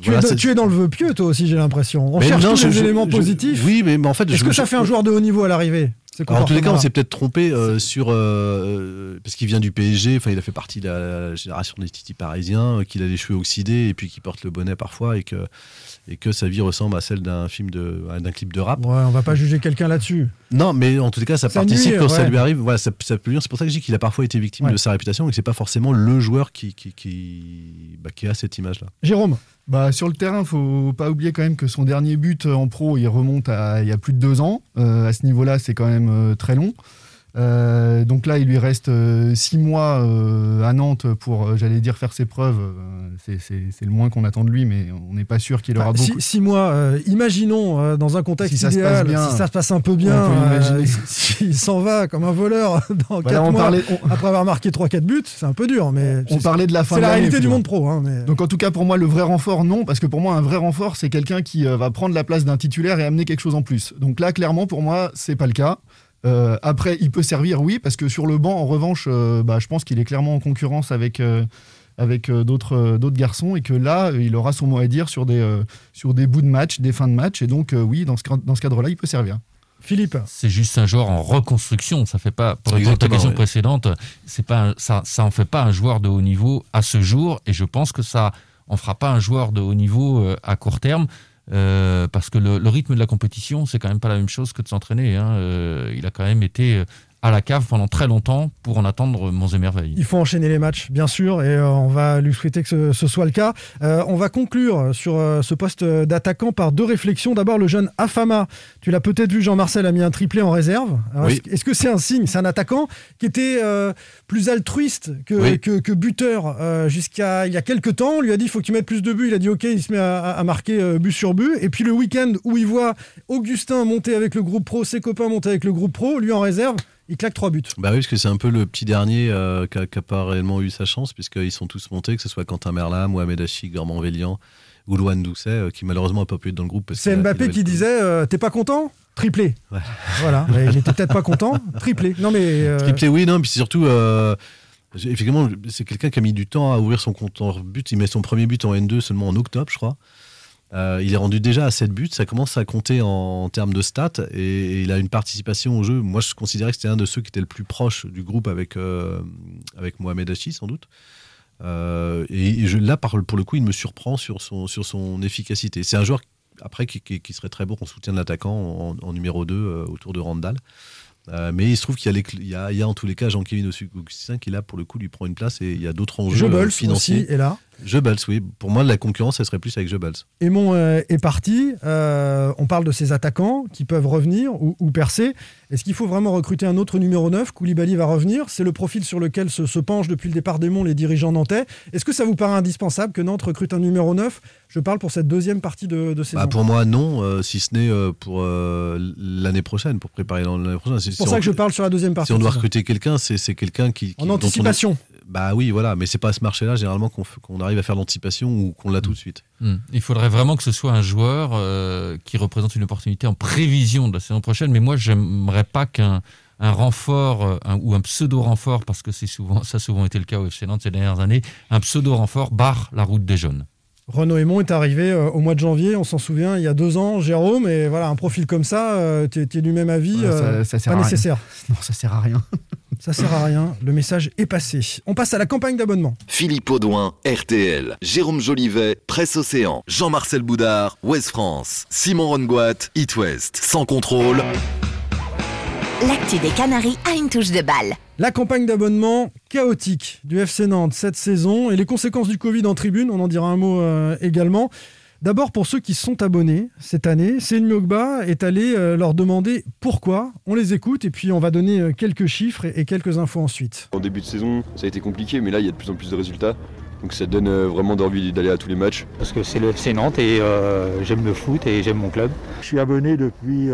Tu, voilà, es, c'est- tu es dans le vœu pieux, toi aussi, j'ai l'impression. On Mais cherche non, tous je- les je- éléments positifs. Oui, mais, mais en fait, Est-ce que ça fait un joueur de haut niveau à l'arrivée? Alors, en tous les cas, on s'est peut-être trompé euh, sur euh, parce qu'il vient du PSG. Enfin, il a fait partie de la, génération des Titi parisiens, euh, qu'il a les cheveux oxydés et puis qui porte le bonnet parfois et que et que sa vie ressemble à celle d'un film de d'un clip de rap. Ouais, on va pas juger quelqu'un là-dessus. Non, mais en tout cas, ça, Ça participe nuit, quand ça lui arrive. Voilà, ça, ça peut C'est pour ça que je dis qu'il a parfois été victime Ouais. de sa réputation et que c'est pas forcément le joueur qui qui qui, bah, qui a cette image-là. Jérôme Bah, sur le terrain, faut pas oublier quand même que son dernier but en pro, il remonte à il y a plus de deux ans. Euh, à ce niveau-là, c'est quand même euh, très long. Euh, donc là, il lui reste euh, six mois euh, à Nantes pour, j'allais dire, faire ses preuves. C'est- le moins qu'on attend de lui, mais on n'est pas sûr qu'il aura Bah, beaucoup. six, six mois, euh, imaginons euh, dans un contexte Si ça se passe bien, si ça se passe un peu bien, s'il <laughs> s'en va comme un voleur <laughs> dans là, 4 on mois, parlait- on- après avoir marqué 3-4 buts, c'est un peu dur, mais On parlait de la fin c'est de la réalité du monde pro. hein, mais... Donc en tout cas pour moi le vrai renfort non parce que pour moi un vrai renfort c'est quelqu'un qui va prendre la place d'un titulaire et amener quelque chose en plus. Donc là clairement pour moi c'est pas le cas. Euh, après il peut servir oui parce que sur le banc en revanche euh, bah, je pense qu'il est clairement en concurrence avec euh, avec euh, d'autres euh, d'autres garçons et que là il aura son mot à dire sur des euh, sur des bouts de match, des fins de match et donc euh, oui dans ce cadre- dans ce cadre-là il peut servir. Philippe C'est juste un joueur en reconstruction. Ça fait pas, pour répondre à ta Exactement, question ouais. précédente, c'est pas, un- ça, ça en fait pas un joueur de haut niveau à ce jour. Et je pense que ça en fera pas un joueur de haut niveau à court terme. Euh, parce que le, rythme de la compétition, c'est quand même pas la même chose que de s'entraîner. hein. Euh, il a quand même été euh, à la cave pendant très longtemps pour en attendre monts et merveilles. Il faut enchaîner les matchs, bien sûr, et euh, on va lui souhaiter que ce, ce soit le cas. Euh, on va conclure sur euh, ce poste d'attaquant par deux réflexions. D'abord, le jeune Afama. Tu l'as peut-être vu, Jean-Marcel a mis un triplé en réserve. Alors, Oui. Est-ce que- c'est un signe? C'est un attaquant qui était euh, plus altruiste que, Oui. que, que buteur euh, jusqu'à il y a quelques temps. On lui a dit il faut qu'il mette plus de buts. Il a dit ok, il se met à, à marquer euh, but sur but. Et puis le week-end où il voit Augustin monter avec le groupe pro, ses copains monter avec le groupe pro, lui en réserve, il claque trois buts. Bah oui, parce que c'est un peu le petit dernier euh, qui n'a pas réellement eu sa chance, puisqu'ils sont tous montés, que ce soit Quentin Merlam, Mohamed Hachi, Gormand Vélian Goulouane Doucet, qui malheureusement n'a pas pu être dans le groupe. C'est Mbappé qui disait T'es pas content? Triplé. Voilà, il était peut-être pas content? Triplé. Non mais. Triplé, oui, non, puis surtout. Effectivement, c'est quelqu'un qui a mis du temps à ouvrir son compte en but. Il met son premier but en N2 seulement en octobre, je crois. Euh, il est rendu déjà à 7 buts, ça commence à compter en, termes de stats et, il a une participation au jeu. Moi, je considérais que c'était un de ceux qui était le plus proche du groupe avec, euh, avec Mohamed Hachi, sans doute. Euh, et, je, là, pour le coup, il me surprend sur son, sur son efficacité. C'est un joueur, après, qui, qui, serait très bon en soutien de l'attaquant en, en, numéro 2 autour de Randall. Euh, mais il se trouve qu'il y, y, a en tous les cas Jean-Kévin Augustin qui là pour le coup lui prend une place et il y a d'autres enjeux Jebels financiers. Aussi est là. Jebels, oui. Pour moi, la concurrence, elle serait plus avec Jebels. Aimon euh, est parti. Euh, on parle de ces attaquants qui peuvent revenir ou, percer. Est-ce qu'il faut vraiment recruter un autre numéro 9 Koulibaly va revenir. C'est le profil sur lequel se, se penchent depuis le départ d'Aimon les dirigeants nantais. Est-ce que ça vous paraît indispensable que Nantes recrute un numéro 9 Je parle pour cette deuxième partie de, de saison. Bah pour moi, non, si ce n'est pour l'année prochaine, pour préparer l'année prochaine. C'est pour ça que je parle sur la deuxième partie. Si on doit recruter quelqu'un, c'est quelqu'un qui, En anticipation. Bah oui, voilà, mais c'est pas à ce marché-là généralement qu'on arrive à faire l'anticipation ou qu'on l'a tout de suite. Hmm. Il faudrait vraiment que ce soit un joueur euh, qui représente une opportunité en prévision de la saison prochaine, mais moi j'aimerais pas qu'un un renfort euh, ou un pseudo renfort, parce que c'est souvent ça a souvent été le cas au FC Nantes ces dernières années, un pseudo renfort barre la route des jeunes. Renaud Aymon est arrivé euh, au mois de janvier, on s'en souvient, il y a deux ans, Jérôme, et voilà, un profil comme ça, tu es, du même avis, ça, pas nécessaire. <laughs> Non, ça sert à rien. Ça sert à rien, le message est passé. On passe à la campagne d'abonnement. Philippe Audouin, RTL, Jérôme Jolivet, Presse Océan, Jean-Marcel Boudard, Ouest France, Simon Rongoat, It West, sans contrôle. L'actu des Canaries a une touche de balle. La campagne d'abonnement chaotique du FC Nantes cette saison et les conséquences du Covid en tribune, on en dira un mot euh, également. D'abord, pour ceux qui sont abonnés cette année, Céline Mogba est allé euh, leur demander pourquoi. On les écoute et puis on va donner euh, quelques chiffres et quelques infos ensuite. En début de saison, ça a été compliqué, mais là, il y a de plus en plus de résultats. Donc ça donne euh, vraiment envie d'aller à tous les matchs. Parce que c'est le FC Nantes et j'aime le foot et j'aime mon club. Je suis abonné depuis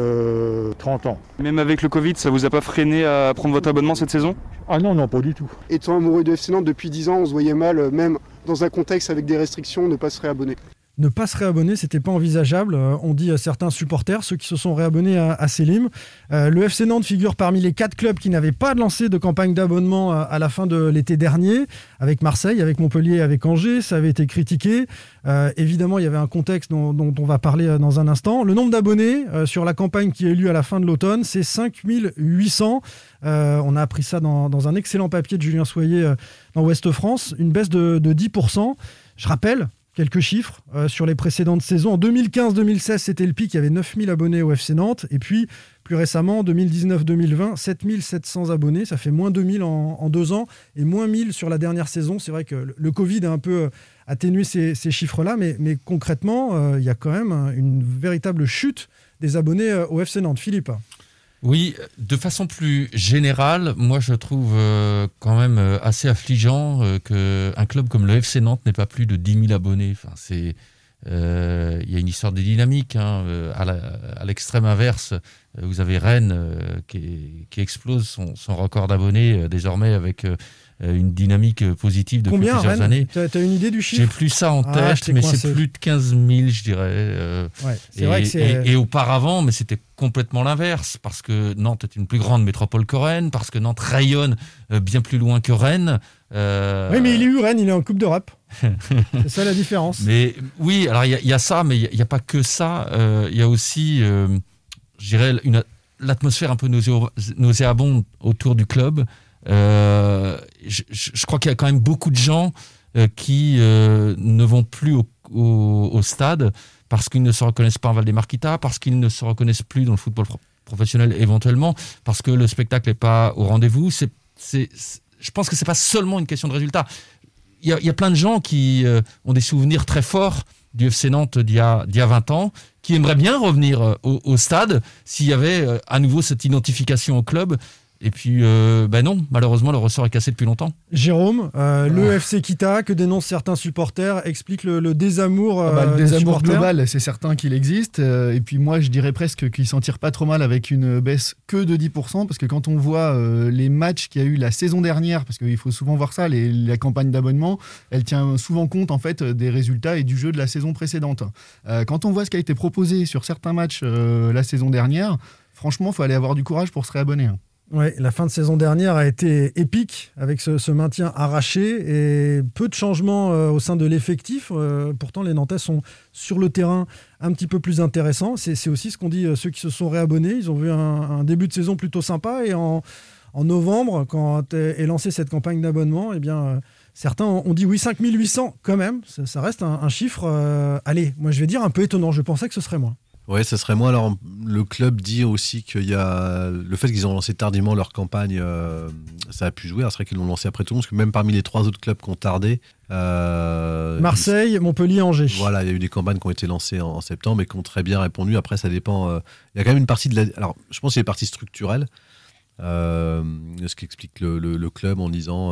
30 ans. Même avec le Covid, ça vous a pas freiné à prendre votre abonnement cette saison? Ah non, non, pas du tout. Étant amoureux de FC Nantes depuis 10 ans, on se voyait mal, même dans un contexte avec des restrictions, ne pas se réabonner ne pas se réabonner, c'était pas envisageable. Euh, on dit à certains supporters, ceux qui se sont réabonnés à, à Selim. Euh, le FC Nantes figure parmi les quatre clubs qui n'avaient pas lancé de campagne d'abonnement à, la fin de l'été dernier, avec Marseille, avec Montpellier, avec Angers. Ça avait été critiqué. Euh, évidemment, il y avait un contexte dont, on va parler dans un instant. Le nombre d'abonnés sur la campagne qui eu lieu à la fin de l'automne, c'est 5800. on a appris ça dans, un excellent papier de Julien Soyer dans Ouest France, une baisse de, de 10%. Je rappelle, Quelques chiffres euh, sur les précédentes saisons. En 2015-2016, c'était le pic, il y avait 9000 abonnés au FC Nantes. Et puis, plus récemment, 2019-2020, 7700 abonnés. Ça fait moins 2000 en, en, deux ans et moins 1000 sur la dernière saison. C'est vrai que le Covid a un peu euh, atténué ces, chiffres-là, mais, concrètement, euh, il y a quand même une véritable chute des abonnés au FC Nantes. Philippe oui, de façon plus générale, moi je trouve euh, quand même euh, assez affligeant euh, qu'un club comme le FC Nantes n'ait pas plus de 10 000 abonnés. Enfin, c'est, il y a une histoire de dynamique. Hein, à l'extrême inverse, vous avez Rennes qui, explose son, son record d'abonnés désormais avec euh, une dynamique euh, positive depuis Combien, plusieurs années. Tu as, une idée du chiffre? J'ai plus ça en ah, tête, mais c'est plus de 15 000, je dirais. Euh, et, vrai que et, auparavant, mais c'était complètement l'inverse, parce que Nantes est une plus grande métropole que Rennes, parce que Nantes rayonne bien plus loin que Rennes. Oui, mais il est eu Rennes, il est en Coupe d'Europe. <laughs> c'est ça la différence. Mais oui, alors il y, a ça, mais il n'y a, pas que ça. Il y a aussi, je dirais, l'atmosphère un peu nauséabonde autour du club. Euh, je, crois qu'il y a quand même beaucoup de gens euh, qui euh, ne vont plus au, stade parce qu'ils ne se reconnaissent pas en Val-des-Marquitas, parce qu'ils ne se reconnaissent plus dans le football professionnel éventuellement, parce que le spectacle n'est pas au rendez-vous. C'est, je pense que c'est pas seulement une question de résultat. Il y a, plein de gens qui ont des souvenirs très forts du FC Nantes d'il y a, 20 ans, qui aimeraient bien revenir au, au stade s'il y avait à nouveau cette identification au club Et puis, euh, ben non, malheureusement, le ressort est cassé depuis longtemps. Jérôme, euh, le FC Kita, que dénoncent certains supporters, explique le, le désamour. Ah bah, le euh, des désamour supporters. global, c'est certain qu'il existe. Euh, et puis moi, je dirais presque qu'il s'en tire pas trop mal avec une baisse que de 10%, parce que quand on voit euh, les matchs qu'il y a eu la saison dernière, parce qu'il faut souvent voir ça, les- la campagne d'abonnement, elle tient souvent compte en fait des résultats et du jeu de la saison précédente. Euh, quand on voit ce qui a été proposé sur certains matchs euh, la saison dernière, franchement, il faut aller avoir du courage pour se réabonner. La fin de saison dernière a été épique avec ce, maintien arraché et peu de changements euh, au sein de l'effectif. Euh, pourtant, les Nantais sont sur le terrain un petit peu plus intéressants. C'est aussi ce qu'ont dit euh, ceux qui se sont réabonnés. Ils ont vu un, début de saison plutôt sympa et en, novembre, quand est lancée cette campagne d'abonnement, eh bien. Certains ont dit oui, 5800 quand même, ça, reste un, chiffre, allez, moi je vais dire un peu étonnant, je pensais que ce serait moins. Ouais, ça serait moi. Alors, le club dit aussi qu'il y a le fait qu'ils ont lancé tardivement leur campagne, euh, ça a pu jouer. C'est vrai qu'ils l'ont lancé après tout le monde, parce que même parmi les trois autres clubs qui ont tardé, euh, Marseille, Montpellier, Angers. Voilà, il y a eu des campagnes qui ont été lancées en, en septembre et qui ont très bien répondu. Après, ça dépend. euh, il y a quand même une partie de la. Alors, je pense qu'il y a une partie structurelle. Ce qui explique le, le- le club en disant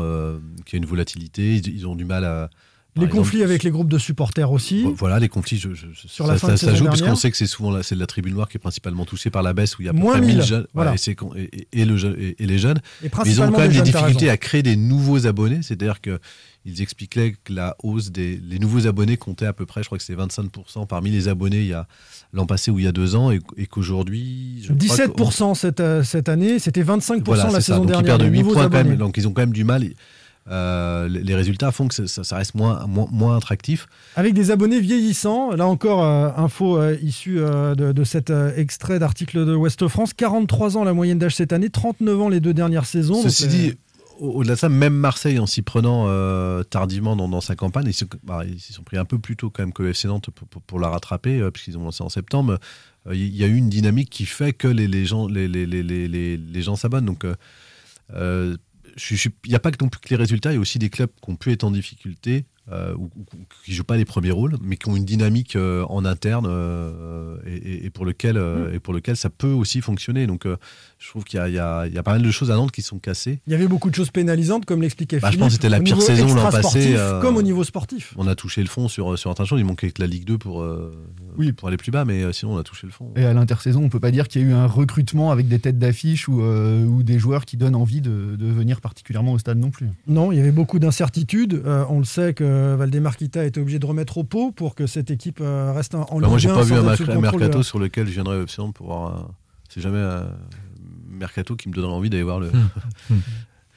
qu'il y a une volatilité. Ils, ils ont du mal à. Les exemple, conflits avec les groupes de supporters aussi. voilà, les conflits, je, je- je- Sur ça, la fin ça- de ça saison joue, parce dernière. qu'on sait que c'est souvent la, c'est la tribune noire qui est principalement touchée par la baisse, où il y a Moins près 1000 1000, jeunes, voilà. et, le les jeunes. Ils ont quand même des difficultés à créer des nouveaux abonnés, c'est-à-dire que ils expliquaient que la hausse des les nouveaux abonnés comptait à peu près, je crois que c'est 25% parmi les abonnés il y a l'an passé ou il y a deux ans, et, et qu'aujourd'hui... je crois que- 17% cette, euh, cette année, c'était 25% voilà, la c'est ça. saison Donc ils perdent les 8 nouveaux points quand même, donc ils ont quand même du mal. Euh, les résultats font que ça, reste moins, moins, moins attractif. Avec des abonnés vieillissants, là encore, euh, info euh, issue euh, de, de cet extrait d'article de Ouest France, 43 ans la moyenne d'âge cette année, 39 ans les deux dernières saisons. Ceci donc, dit, au- au-delà de ça, même Marseille, en s'y prenant euh, tardivement dans, dans sa campagne, ils se, bah, ils sont pris un peu plus tôt quand même que le FC Nantes pour, pour- pour la rattraper, euh, puisqu'ils ont lancé en septembre. Euh, Il y a eu une dynamique qui fait que les, les gens, les gens s'abonnent. Donc, il n'y a pas non plus que les résultats, il y a aussi des clubs qui ont pu être en difficulté. Euh, ou, ou- qui jouent pas les premiers rôles, mais qui ont une dynamique euh, en interne euh, et, pour lequel euh, et pour lequel ça peut aussi fonctionner. Donc, euh, je trouve qu'il y a, il y a- il y a pas mal de choses à Nantes qui sont cassées. Il y avait beaucoup de choses pénalisantes, comme l'expliquait Bah, je pense que c'était la au pire saison l'an passé. euh, Comme au niveau sportif. On a touché le fond sur, sur un tas de choses. Il manquait que la Ligue 2 pour, euh, pour aller plus bas, mais euh, sinon on a touché le fond. Et à l'intersaison, on peut pas dire qu'il y a eu un recrutement avec des têtes d'affiche ou, euh, ou des joueurs qui donnent envie de, de venir particulièrement au stade non plus. Non, il y avait beaucoup d'incertitudes. Euh, on le sait que Valdemar Kita était obligé de remettre au pot pour que cette équipe euh, reste en, en Bah, moi, Ligue j'ai 1 pas vu un mercato de- sur lequel je viendrais au FC Nantes pour voir. un- C'est jamais un mercato qui me donnerait envie d'aller voir le. <laughs>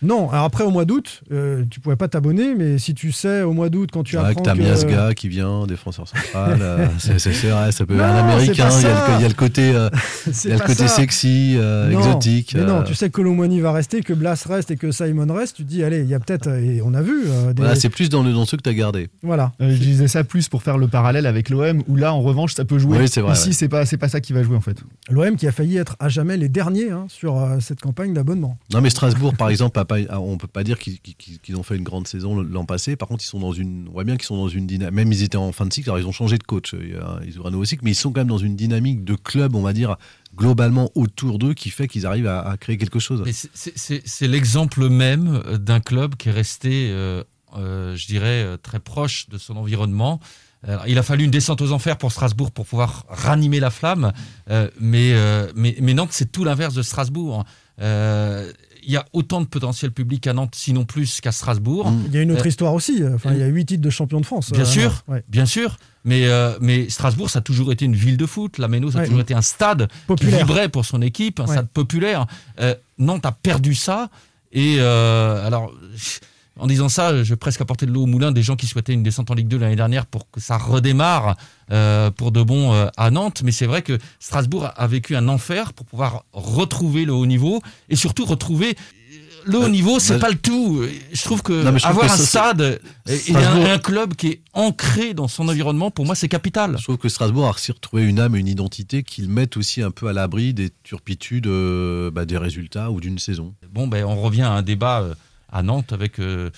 Non, alors après au mois d'août, euh, tu pouvais pas t'abonner, mais si tu sais au mois d'août quand tu C'est vrai apprends que t'as. Miasga qui vient, défenseur central. <laughs> euh, c'est c'est- c'est vrai, ça peut Non, être un américain. Il y, a le, ça. il y a le côté, euh, <laughs> il y a le côté ça. sexy, euh, Non, exotique. Mais non, euh, tu sais que Colomwani va rester, que Blas reste et que Simon reste. Tu te dis, allez, il y a peut-être, et on a vu. euh, des- voilà, c'est plus dans, le, dans ceux que t'as gardé. Voilà. Euh, je disais ça plus pour faire le parallèle avec l'OM, où là, en revanche, ça peut jouer. Oui, c'est vrai, Ici, ouais. c'est pas, c'est pas ça qui va jouer en fait. L'OM qui a failli être à jamais les derniers hein, sur euh, cette campagne d'abonnement. Non, mais Strasbourg, par exemple, a pas, a- on peut pas dire qu'ils ont fait une grande saison l'an passé. Par contre, ils sont dans une, on voit bien qu'ils sont dans une dynamique. Même ils étaient en fin de cycle, alors ils ont changé de coach. A- Ils ouvrent un nouveau cycle, mais ils sont quand même dans une dynamique de club, on va dire, globalement autour d'eux, qui fait qu'ils arrivent à, créer quelque chose. C'est- l'exemple même euh, d'un club qui est resté, euh, euh, je dirais, euh, très proche de son environnement. Il a fallu une descente aux enfers pour Strasbourg pour pouvoir ranimer la flamme, euh, mais, euh, Nantes, c'est tout l'inverse de Strasbourg. Euh, Il y a autant de potentiel public à Nantes, sinon plus qu'à Strasbourg. Il y a une autre Euh, histoire aussi. Enfin, il y a huit titres de champion de France. Bien euh, sûr, ouais. bien sûr. Mais, euh, mais Strasbourg, ça a toujours été une ville de foot. La Méno, ça a Ouais. toujours été un stade Populaire. qui vibrait pour son équipe, un Ouais. stade populaire. Euh, Nantes a perdu ça. Et euh, alors, en disant ça, je vais presque apporter de l'eau au moulin des gens qui souhaitaient une descente en Ligue 2 l'année dernière pour que ça redémarre euh, pour de bon euh, à Nantes. Mais c'est vrai que Strasbourg a- vécu un enfer pour pouvoir retrouver le haut niveau et surtout retrouver le haut Euh, niveau, c'est bah, pas le tout. Je trouve que Non, trouve avoir que un stade et, un, club qui est ancré dans son environnement, pour moi, c'est capital. Je trouve que Strasbourg a réussi à retrouver une âme et une identité qu'ils mettent aussi un peu à l'abri des turpitudes euh, bah, des résultats ou d'une saison. Bon, ben, on revient à un débat euh, à Nantes avec, euh,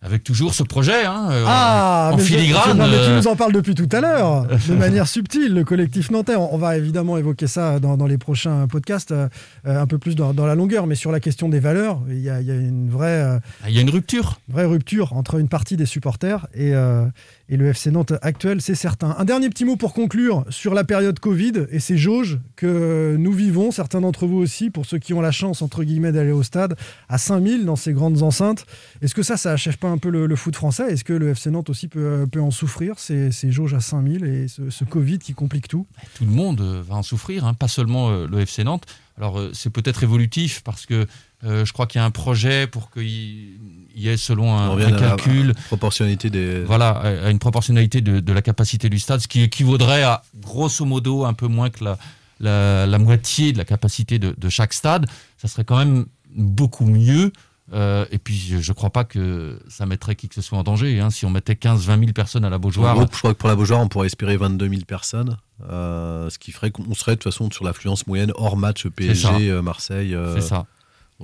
avec toujours ce projet hein, Ah, en mais je- filigrane. mais tu euh, nous en parles depuis tout à l'heure, <laughs> de manière subtile, le collectif nantais. On on va évidemment évoquer ça dans, dans les prochains podcasts, euh, un peu plus dans, dans la longueur, mais sur la question des valeurs, il y a, il y a une vraie, euh, Il y a une rupture. vraie rupture entre une partie des supporters et, euh, et le FC Nantes actuel, c'est certain. Un dernier petit mot pour conclure sur la période Covid et ces jauges que nous vivons, certains d'entre vous aussi, pour ceux qui ont la chance, entre guillemets, d'aller au stade, à 5000 dans ces grandes enceintes. Est-ce que ça, ça achève pas un peu le, foot français? Est-ce que le FC Nantes aussi peut, peut en souffrir, ces, ces jauges à 5000 et ce, Covid qui complique tout? Tout le monde euh, va en souffrir, hein, pas seulement euh, le FC Nantes. Alors euh, c'est peut-être évolutif parce que euh, je crois qu'il y a un projet pour qu'il il y ait selon On un, à la- calcul, proportionnalité des. voilà, à une proportionnalité de, de la capacité du stade, ce qui équivaudrait à grosso modo un peu moins que la, la, la moitié de la capacité de, de chaque stade. Ça serait quand même beaucoup mieux. Euh, et puis je ne crois pas que ça mettrait qui que ce soit en danger. hein. Si on mettait 15-20 000 personnes à la Beaujoire, gros, je crois que pour la Beaujoire, on pourrait espérer 22 000 personnes, euh, ce qui ferait qu'on serait de toute façon sur l'affluence moyenne hors match ça. PSG, Marseille. euh, c'est ça.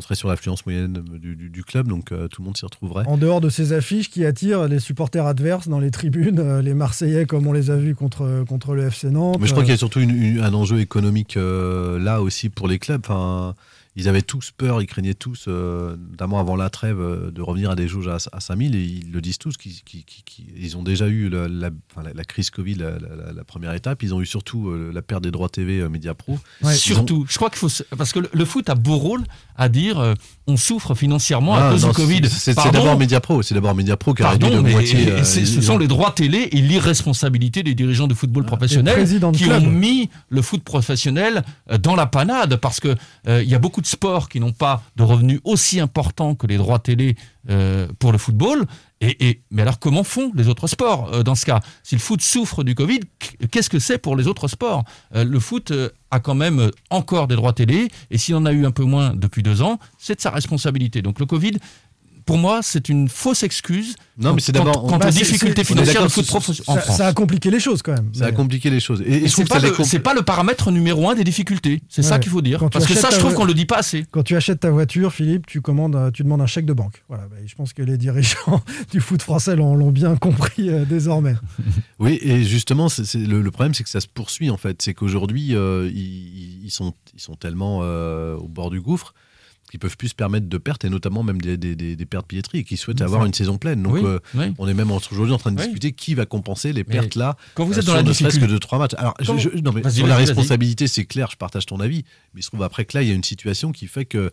On serait sur l'affluence moyenne du, du- du club, donc euh, tout le monde s'y retrouverait. En dehors de ces affiches qui attirent les supporters adverses dans les tribunes, euh, les Marseillais comme on les a vus contre, contre le FC Nantes. Mais je crois euh, qu'il y a surtout une- une- un enjeu économique là aussi pour les clubs. Enfin, ils avaient tous peur, ils craignaient tous, euh, notamment avant la trêve, euh, de revenir à des jauges à, à 5000 et ils le disent tous. qu'ils- qu'ils- qu'ils- qu'ils- ils ont déjà eu la, crise Covid, la, première étape. Ils ont eu surtout euh, la perte des droits TV Media Pro. Ouais. Ils ont- Surtout, je crois qu'il faut. Parce que le, le foot a beau rôle à dire on souffre financièrement à Ah, cause non, du Covid. c'est- d'abord Media Pro. C'est d'abord Media Pro qui a réduit de moitié. c'est- ce sont ont- les droits télé et l'irresponsabilité des dirigeants de football professionnel présidents de qui ont mis le foot professionnel dans la panade parce euh, il y a beaucoup de sports qui n'ont pas de revenus aussi importants que les droits télé euh, pour le football. Et, mais alors comment font les autres sports euh, dans ce cas? Si le foot souffre du Covid, qu'est-ce que c'est pour les autres sports? Euh, Le foot a quand même encore des droits télé et s'il en a eu un peu moins depuis deux ans, c'est de sa responsabilité. Donc le Covid, pour moi, c'est une fausse excuse Non, mais c'est quant- d'abord- quant Bah, aux difficultés financières du foot professionnel en ça, France. ça a compliqué les choses quand même. Ça a compliqué les choses. Et, et c'est pas, le- compl- c'est pas le paramètre numéro un des difficultés. C'est ça qu'il faut dire. Parce que ça, je trouve qu'on le dit pas assez. Quand tu achètes ta voiture, Philippe, tu, commandes, tu demandes un chèque de banque. Voilà, bah, je pense que les dirigeants <laughs> du foot français l'ont bien compris euh, désormais. <laughs> Oui, et justement, le, le problème, c'est que ça se poursuit en fait. C'est qu'aujourd'hui, euh, ils, ils sont, ils sont tellement euh, au bord du gouffre qu'ils peuvent plus se permettre de pertes, et notamment même des, des, des- des pertes billetteries, et qu'ils souhaitent avoir ça. une saison pleine. Donc, Oui, euh, oui. on est même aujourd'hui en train de discuter qui va compenser les pertes là. quand vous euh, êtes dans la difficulté- de trois matchs. Alors, je- non, mais sur la responsabilité, c'est clair, je partage ton avis. Mais il se trouve après que là, il y a une situation qui fait que,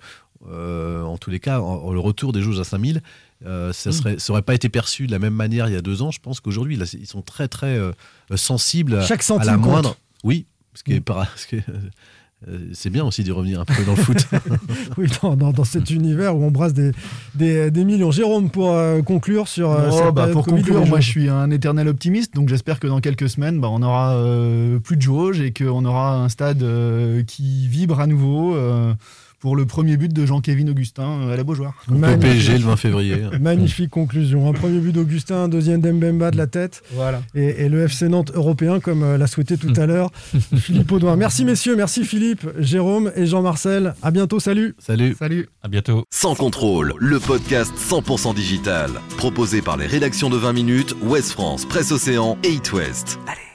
euh, en tous les cas, en- en- le retour des jauges à 5000, euh, ça Mm. serait, ça aurait pas été perçu de la même manière il y a deux ans. Je pense qu'aujourd'hui, ils sont très, très sensibles à- Chaque à la compte. moindre. Oui, ce qui est Mm. para- <laughs> ce qui est, c'est bien aussi d'y revenir un peu dans le foot. <laughs> Oui, dans, dans- dans cet univers où on brasse des, des, des millions. Jérôme, pour euh, conclure sur euh, Oh, cette bah, période pour conclure, moi je suis un éternel optimiste, donc j'espère que dans quelques semaines, bah, on aura euh, plus de jauge et qu'on aura un stade euh, qui vibre à nouveau euh, pour le premier but de Jean-Kévin Augustin euh, à la Beaujoire. Au Magnifique. PSG le 20 février. Magnifique conclusion. Un premier but d'Augustin, un deuxième d'Embemba de la tête. Voilà. Et, et le FC Nantes européen, comme euh, l'a souhaité tout à <laughs> l'heure Philippe Audouin. Merci messieurs, merci Philippe, Jérôme et Jean-Marcel. À bientôt, salut. Salut. Salut. À bientôt. Sans contrôle, le podcast 100% digital. Proposé par les rédactions de 20 minutes, Ouest France, Presse Océan et It West. Allez.